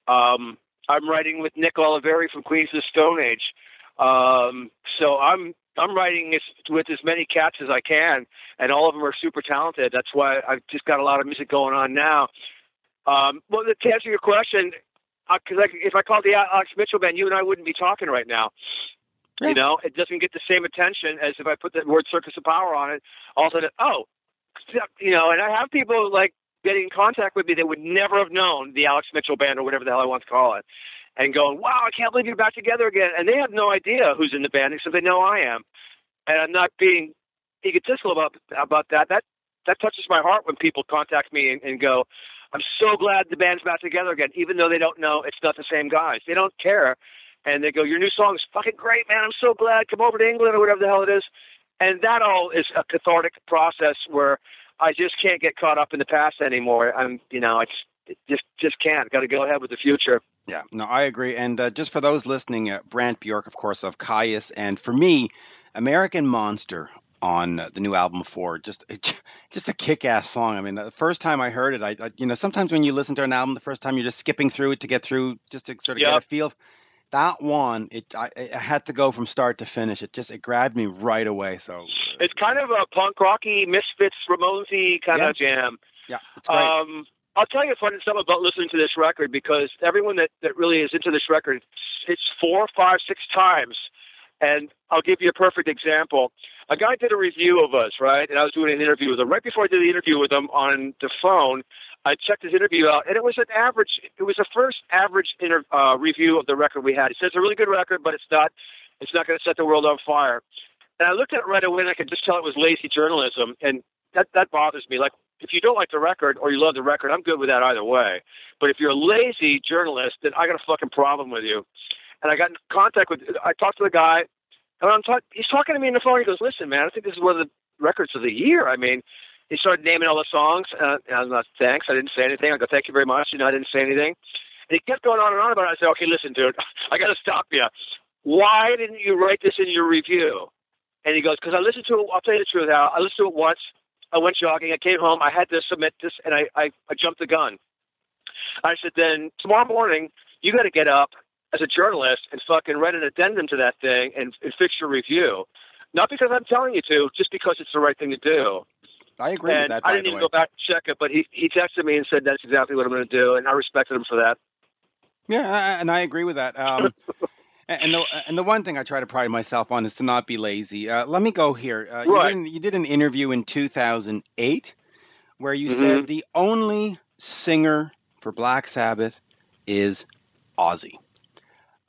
Um, I'm writing with Nick Oliveri from Queens of the Stone Age. Um, so I'm I'm writing as, with as many cats as I can, and all of them are super talented. That's why I've just got a lot of music going on now. Um, well, to answer your question, because uh, if I called the Alex Mitchell band, you and I wouldn't be talking right now. Yeah. You know, it doesn't get the same attention as if I put the word "Circus of Power" on it. All of a sudden, oh, you know, and I have people like getting in contact with me that would never have known the Alex Mitchell band or whatever the hell I want to call it, and going, "Wow, I can't believe you're back together again." And they have no idea who's in the band except they know I am, and I'm not being egotistical about about that. That that touches my heart when people contact me and, and go, "I'm so glad the band's back together again," even though they don't know it's not the same guys. They don't care, and they go, "Your new song's fucking great, man. I'm so glad. Come over to England or whatever the hell it is." And that all is a cathartic process where I just can't get caught up in the past anymore. I'm, you know, I just just just can't. Got to go ahead with the future. Yeah, no, I agree. And uh, just for those listening, uh, Brant Bjork, of course, of Kyuss, and for me, American Monster on uh, the new album for just (laughs) just a kick-ass song. I mean, the first time I heard it, I, I, you know sometimes when you listen to an album the first time, you're just skipping through it to get through, just to sort of yep. get a feel that one, it I, I, had to go from start to finish. It just it grabbed me right away. So it's kind of a punk rocky, Misfits, Ramonesy kind yeah. of jam. Yeah, it's great. Um, I'll tell you a funny something about listening to this record because everyone that, that really is into this record, it's four, five, six times. And I'll give you a perfect example. A guy did a review of us, right? And I was doing an interview with him. Right before I did the interview with him on the phone, I checked his interview out, and it was an average. It was the first average inter, uh, review of the record we had. He says it's a really good record, but it's not. It's not going to set the world on fire. And I looked at it right away, and I could just tell it was lazy journalism. And that that bothers me. Like if you don't like the record or you love the record, I'm good with that either way. But if you're a lazy journalist, then I got a fucking problem with you. And I got in contact with, I talked to the guy, and I'm talking, he's talking to me on the phone. He goes, "Listen, man, I think this is one of the records of the year. I mean, he started naming all the songs. Uh, I was like, thanks. I didn't say anything. I go, thank you very much. You know, I didn't say anything. And he kept going on and on about it. I said, okay, listen, dude, (laughs) I got to stop you. Why didn't you write this in your review? And he goes, because I listened to it. I'll tell you the truth, Al. I listened to it once. I went jogging. I came home. I had to submit this, and I, I, I jumped the gun. I said, then tomorrow morning, you got to get up as a journalist and fucking write an addendum to that thing and, and fix your review. Not because I'm telling you to, just because it's the right thing to do. I agree and with that. I didn't even way. go back to check it, but he he texted me and said that's exactly what I'm going to do, and I respected him for that. Yeah, and I agree with that. Um, (laughs) and the and the one thing I try to pride myself on is to not be lazy. Uh, let me go here. Uh, right. you, did, you did an interview in 2008 where you mm-hmm. said the only singer for Black Sabbath is Ozzy.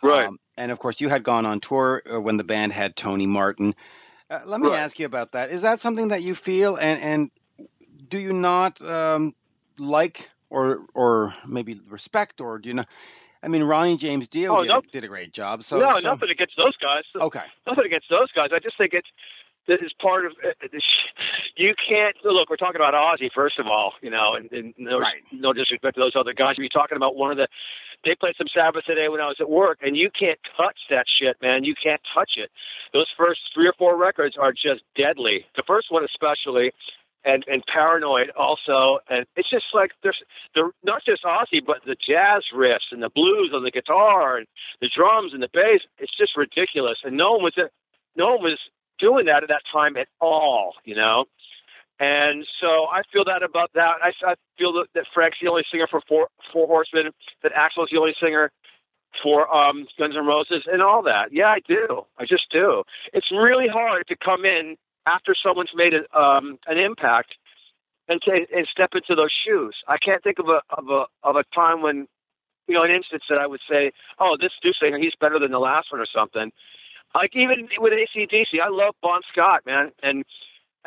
Right. Um, and of course, you had gone on tour uh, when the band had Tony Martin. Uh, let me right. ask you about that. Is that something that you feel, and and do you not um, like or or maybe respect, or do you not? I mean, Ronnie James Dio oh, did, no. did a great job. So no, so, nothing against those guys. Okay. Nothing against those guys. I just think it's this is part of uh, you can't look. We're talking about Ozzy first of all, you know, and, and no, right. no disrespect to those other guys. We're talking about one of the. They played some Sabbath today when I was at work, and you can't touch that shit, man. You can't touch it. Those first three or four records are just deadly. The first one especially, and and Paranoid also, and it's just like there's the not just Ozzy, but the jazz riffs and the blues on the guitar and the drums and the bass. It's just ridiculous, and no one was no one was doing that at that time at all, you know. And so I feel that about that. I, I feel that, that Frank's the only singer for Four, Four Horsemen, that Axl's the only singer for um, Guns N' Roses, and all that. Yeah, I do. I just do. It's really hard to come in after someone's made a, um, an impact and to, and step into those shoes. I can't think of a of a of a time when you know an instance that I would say, oh, this new singer, he's better than the last one or something. Like even with ACDC, I love Bon Scott, man, and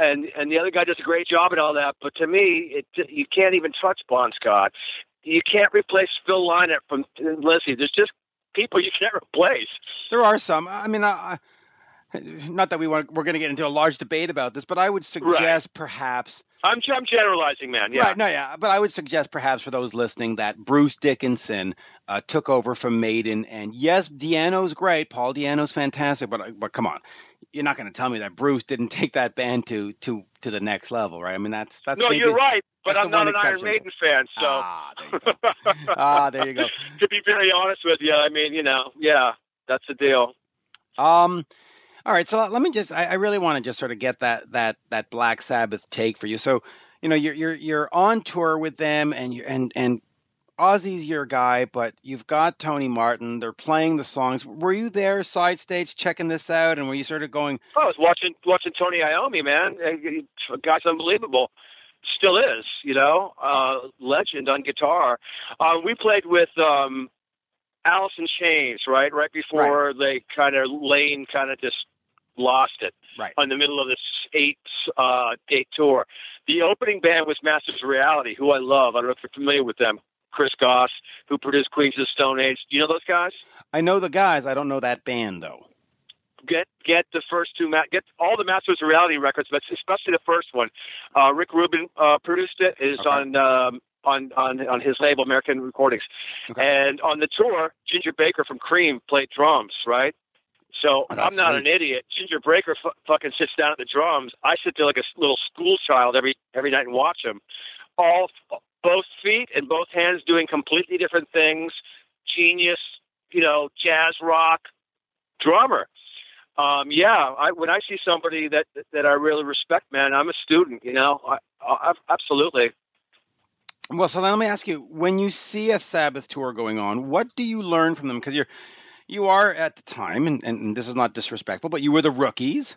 and and the other guy does a great job and all that. But to me, it you can't even touch Bon Scott. You can't replace Phil Lynott from Lizzy. There's just people you can't replace. There are some. I mean, I, not that we want we're going to get into a large debate about this, but I would suggest right. perhaps. I'm I'm generalizing, man. Yeah. Right. No. Yeah. But I would suggest perhaps for those listening that Bruce Dickinson uh, took over from Maiden, and yes, Di'Anno's great. Paul Di'Anno's fantastic, but but come on, you're not going to tell me that Bruce didn't (laughs) take that band to to to the next level, right? I mean, that's that's. No, maybe, you're right, but I'm not an exception. Iron Maiden fan, so. Ah, there you go. (laughs) ah, there you go. to be very honest with you, I mean, you know, yeah, that's the deal. Um. All right, so let me just I, I really want to just sort of get that that that Black Sabbath take for you. So, you know, you're you're you're on tour with them and you and and Ozzy's your guy, but you've got Tony Martin. They're playing the songs. Were you there side stage checking this out and were you sort of going Oh, I was watching watching Tony Iommi, man. Guy's unbelievable. Still is, you know, uh legend on guitar. Uh we played with um Alice in Chains, right? Right before right. they kind of Layne kind of just lost it right on the middle of this eight uh, date tour. The opening band was Masters of Reality, who I love. I don't know if you're familiar with them. Chris Goss, who produced Queens of the Stone Age. Do you know those guys? I know the guys. I don't know that band though. Get get the first two ma- get all the Masters of Reality records, but especially the first one. Uh, Rick Rubin uh, produced it. Is okay. on um, on on on his label American Recordings, okay. and on the tour, Ginger Baker from Cream played drums. Right. So oh, I'm not sweet. an idiot. Ginger Baker f- fucking sits down at the drums. I sit there like a little school child every every night and watch him. All both feet and both hands doing completely different things. Genius, you know, jazz rock drummer. Um, yeah, I, when I see somebody that that I really respect, man, I'm a student. You know, I, I, absolutely. Well, so then let me ask you: when you see a Sabbath tour going on, what do you learn from them? Because you're you are at the time, and, and this is not disrespectful, but you were the rookies,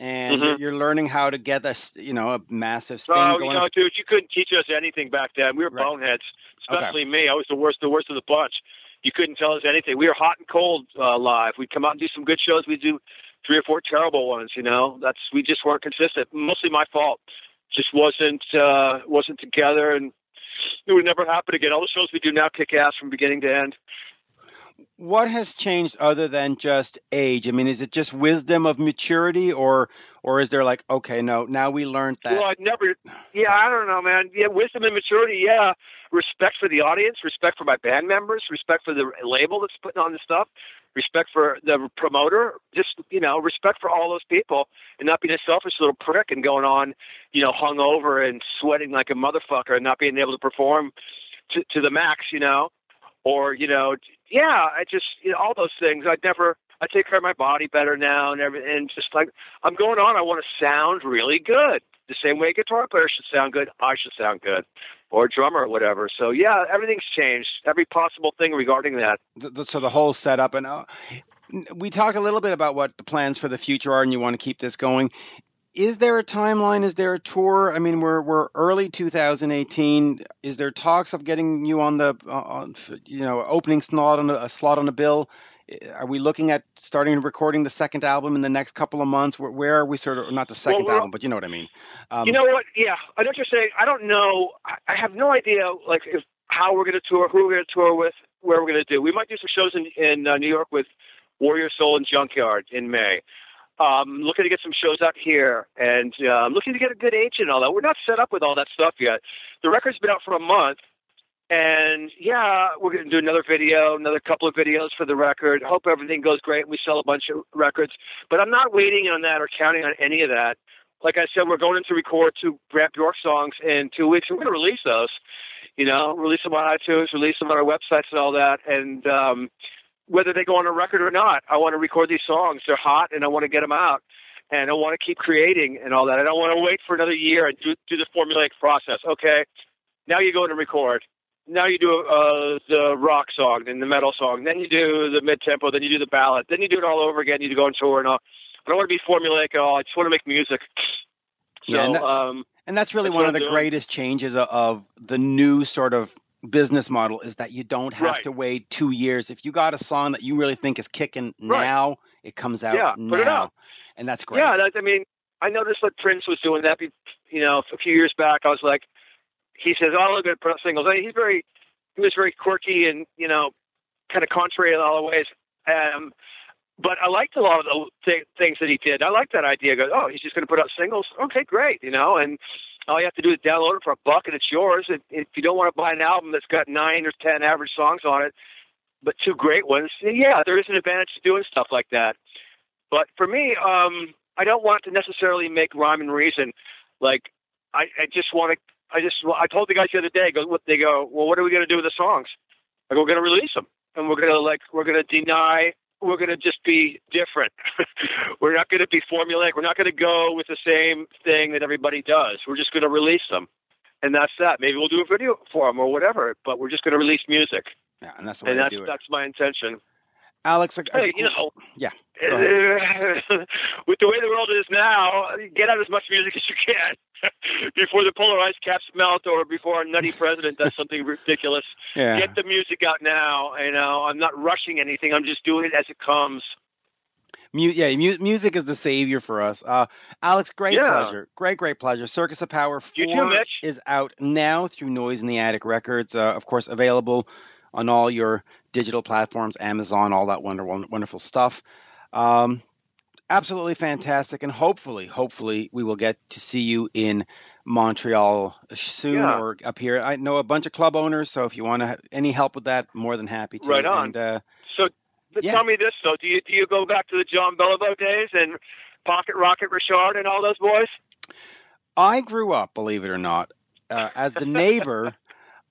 and mm-hmm. you're, learning how to get a you know a massive thing oh, going. you know, dude, you couldn't teach us anything back then. We were right. boneheads, especially okay. me. I was the worst, the worst of the bunch. You couldn't tell us anything. We were hot and cold uh, live. We'd come out and do some good shows. We'd do three or four terrible ones. You know, that's we just weren't consistent. Mostly my fault. just wasn't uh, wasn't together, and it would never happen again. All the shows we do now kick ass from beginning to end. What has changed other than just age? I mean, is it just wisdom of maturity, or or is there like, okay, no, now we learned that? Well, I never. Yeah, I don't know, man. Yeah, wisdom and maturity. Yeah, respect for the audience, respect for my band members, respect for the label that's putting on the stuff, respect for the promoter, just you know, respect for all those people, and not being a selfish little prick and going on, you know, hung over and sweating like a motherfucker and not being able to perform to, to the max, you know, or you know, yeah, I just you know all those things. I'd never. I take care of my body better now and everything. And just like I'm going on, I want to sound really good. The same way a guitar player should sound good, I should sound good or a drummer or whatever. So yeah, everything's changed. Every possible thing regarding that. So the whole setup and uh, we talked a little bit about what the plans for the future are, and you want to keep this going. Is there a timeline? Is there a tour? I mean, we're we're early 2018. Is there talks of getting you on the uh, on, you know opening slot on a, a slot on a bill? are we looking at starting recording the second album in the next couple of months? Where, where are we sort of not the second well, album, but you know what I mean? Um, you know what? Yeah, I know what you're saying. I don't know. I have no idea like if how we're going to tour, who we're going to tour with, where we're going to do. We might do some shows in in uh, New York with Warrior Soul and Junkyard in May. Um, looking to get some shows out here and uh, looking to get a good agent and all that. We're not set up with all that stuff yet. The record's been out for a month and yeah, we're going to do another video, another couple of videos for the record. Hope everything goes great. We sell a bunch of records, but I'm not waiting on that or counting on any of that. Like I said, we're going to record two Brant Bjork songs in two weeks. We're going to release those. You know, release them on iTunes, release them on our websites and all that. And um, whether they go on a record or not, I want to record these songs. They're hot, and I want to get them out. And I want to keep creating and all that. I don't want to wait for another year and do, do the formulaic process. Okay, now you go and record now you do uh, the rock song, then the metal song, then you do the mid tempo, then you do the ballad, then you do it all over again. You go on tour and all. I don't want to be formulaic at all. I just want to make music. So, yeah, and, that, um, and that's really that's one of the doing. greatest changes of, of, the new sort of business model is that you don't have right. to wait two years. If you got a song that you really think is kicking right. now, it comes out yeah, now, put it out. and that's great. Yeah, that, I mean, I noticed that Prince was doing that. You know, a few years back, I was like, he says, "Oh, look at singles." He's very he was very quirky and you know kind of contrary in all the ways. Um, but I liked a lot of the th- things that he did. I liked that idea. Go, oh, he's just going to put out singles. Okay, great. You know, and all you have to do is download it for a buck, and it's yours. And if you don't want to buy an album that's got nine or ten average songs on it, but two great ones, yeah, there is an advantage to doing stuff like that. But for me, um, I don't want to necessarily make rhyme and reason. Like, I, I just want to I just I told the guys the other day. Go, what they go? Well, what are we going to do with the songs? Go, we're going to release them, and we're going to like we're going to deny. We're going to just be different. (laughs) we're not going to be formulaic. We're not going to go with the same thing that everybody does. We're just going to release them, and that's that. Maybe we'll do a video for them or whatever, but we're just going to release music. Yeah, and that's the way and that's, do it. That's my intention. Alex, hey, you know, yeah. (laughs) with the way the world is now, get out as much music as you can (laughs) before the polar ice caps melt or before our nutty (laughs) president does something ridiculous. Yeah. Get the music out now. You know, I'm not rushing anything. I'm just doing it as it comes. Mu- yeah, mu- music is the savior for us. Uh, Alex, great yeah. pleasure. Great, great pleasure. Circus of Power 4 too, is out now through Noise in the Attic Records. Uh, of course, available on all your digital platforms, Amazon, all that wonderful, wonderful stuff. Um, absolutely fantastic, and hopefully, hopefully, we will get to see you in Montreal soon yeah. or up here. I know a bunch of club owners, so if you want to any help with that, more than happy to. Right on. And, uh, so, yeah. tell me this though: do you do you go back to the Jean Béliveau days and Pocket Rocket Richard and all those boys? I grew up, believe it or not, uh, as the neighbor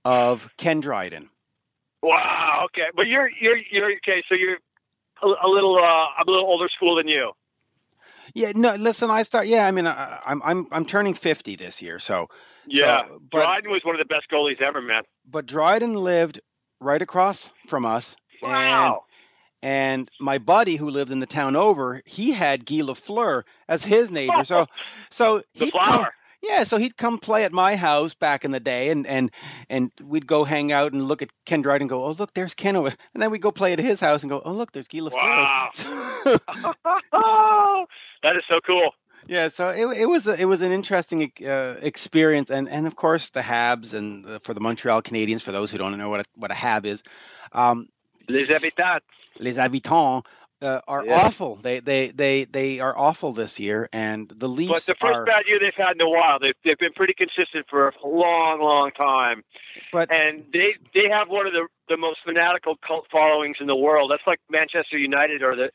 of Ken Dryden. Wow. Okay, but you're you're you're okay. So you're a, a little uh, I'm a little older school than you. Yeah. No. Listen, I start. Yeah. I mean, I, I'm I'm I'm turning 50 this year, so. Yeah. So, but, Dryden was one of the best goalies ever, man. But Dryden lived right across from us. Wow. And, and my buddy who lived in the town over, he had Guy Lafleur as his neighbor. So, so (laughs) the flower. come, yeah, so he'd come play at my house back in the day, and and and we'd go hang out and look at Ken Dryden and go, oh look, there's Ken, over, and then we'd go play at his house and go, oh look, there's Guy Lafleur. Wow, (laughs) that is so cool. Yeah, so it, it was a, it was an interesting uh, experience, and, and of course the Habs and uh, for the Montreal Canadiens. For those who don't know what a, what a Hab is, um, les habitants, les habitants uh, are yeah. awful. They they they they are awful this year, and the Leafs. But the first are, bad year they've had in a while. They've they've been pretty consistent for a long, long time. But and they they have one of the the most fanatical cult followings in the world. That's like Manchester United or the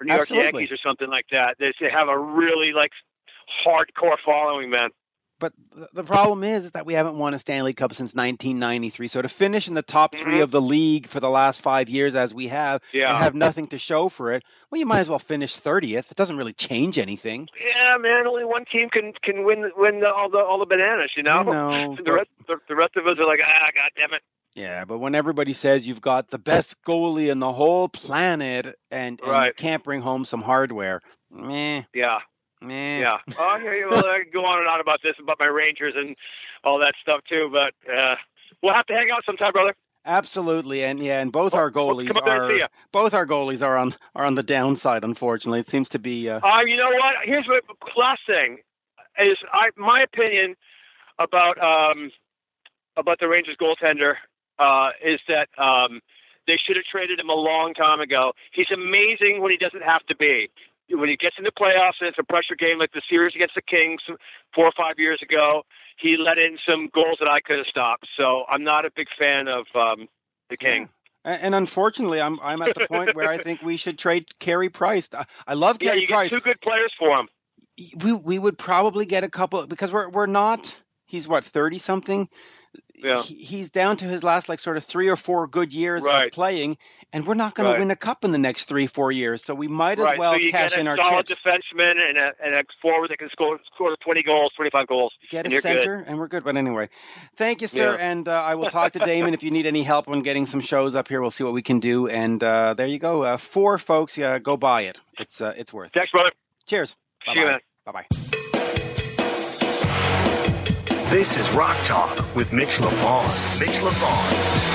or New Absolutely. York Yankees or something like that. They, they have a really like hardcore following, man. But the problem is, is that we haven't won a Stanley Cup since 1993. So to finish in the top 3 mm-hmm. of the league for the last five years, as we have, yeah. and have nothing to show for it, well, you might as well finish 30th. It doesn't really change anything. Yeah, man. Only one team can can win win the, all the all the bananas. You know. Know (laughs) the but... rest the, the rest of us are like, ah, god damn it. Yeah, but when everybody says you've got the best goalie in the whole planet and, and right. you can't bring home some hardware, meh. Yeah. Yeah. Oh, you. Well, I can go on and on about this, about my Rangers and all that stuff too. But uh, we'll have to hang out sometime, brother. Absolutely, and yeah, and both well, our goalies are both our goalies are on are on the downside. Unfortunately, it seems to be. Uh, uh you know what? Here's what last thing is I my opinion about um about the Rangers goaltender uh, is that um, they should have traded him a long time ago. He's amazing when he doesn't have to be. When he gets in the playoffs and it's a pressure game like the series against the Kings four or five years ago, he let in some goals that I could have stopped. So I'm not a big fan of um, the King. Yeah. And unfortunately, I'm I'm at the point where I think we should trade Carey Price. I love Carey yeah, you Price. Get two good players for him. We we would probably get a couple because we're we're not. He's what thirty something yeah. he, he's down to his last like sort of three or four good years right. of playing, and we're not going right. to win a cup in the next three four years. So we might as right. well so cash in our solid chips. defenseman and a, and a forward that can score score 20 goals, 25 goals. Get a center, good. and we're good. But anyway, thank you, sir. Yeah. And uh, I will talk to Damon if you need any help on getting some shows up here. We'll see what we can do. And uh, there you go, uh, four folks. Yeah, go buy it. It's uh, it's worth. Thanks, brother. Cheers. You, man. Bye bye. This is Rock Talk with Mitch Lafon. Mitch Lafon.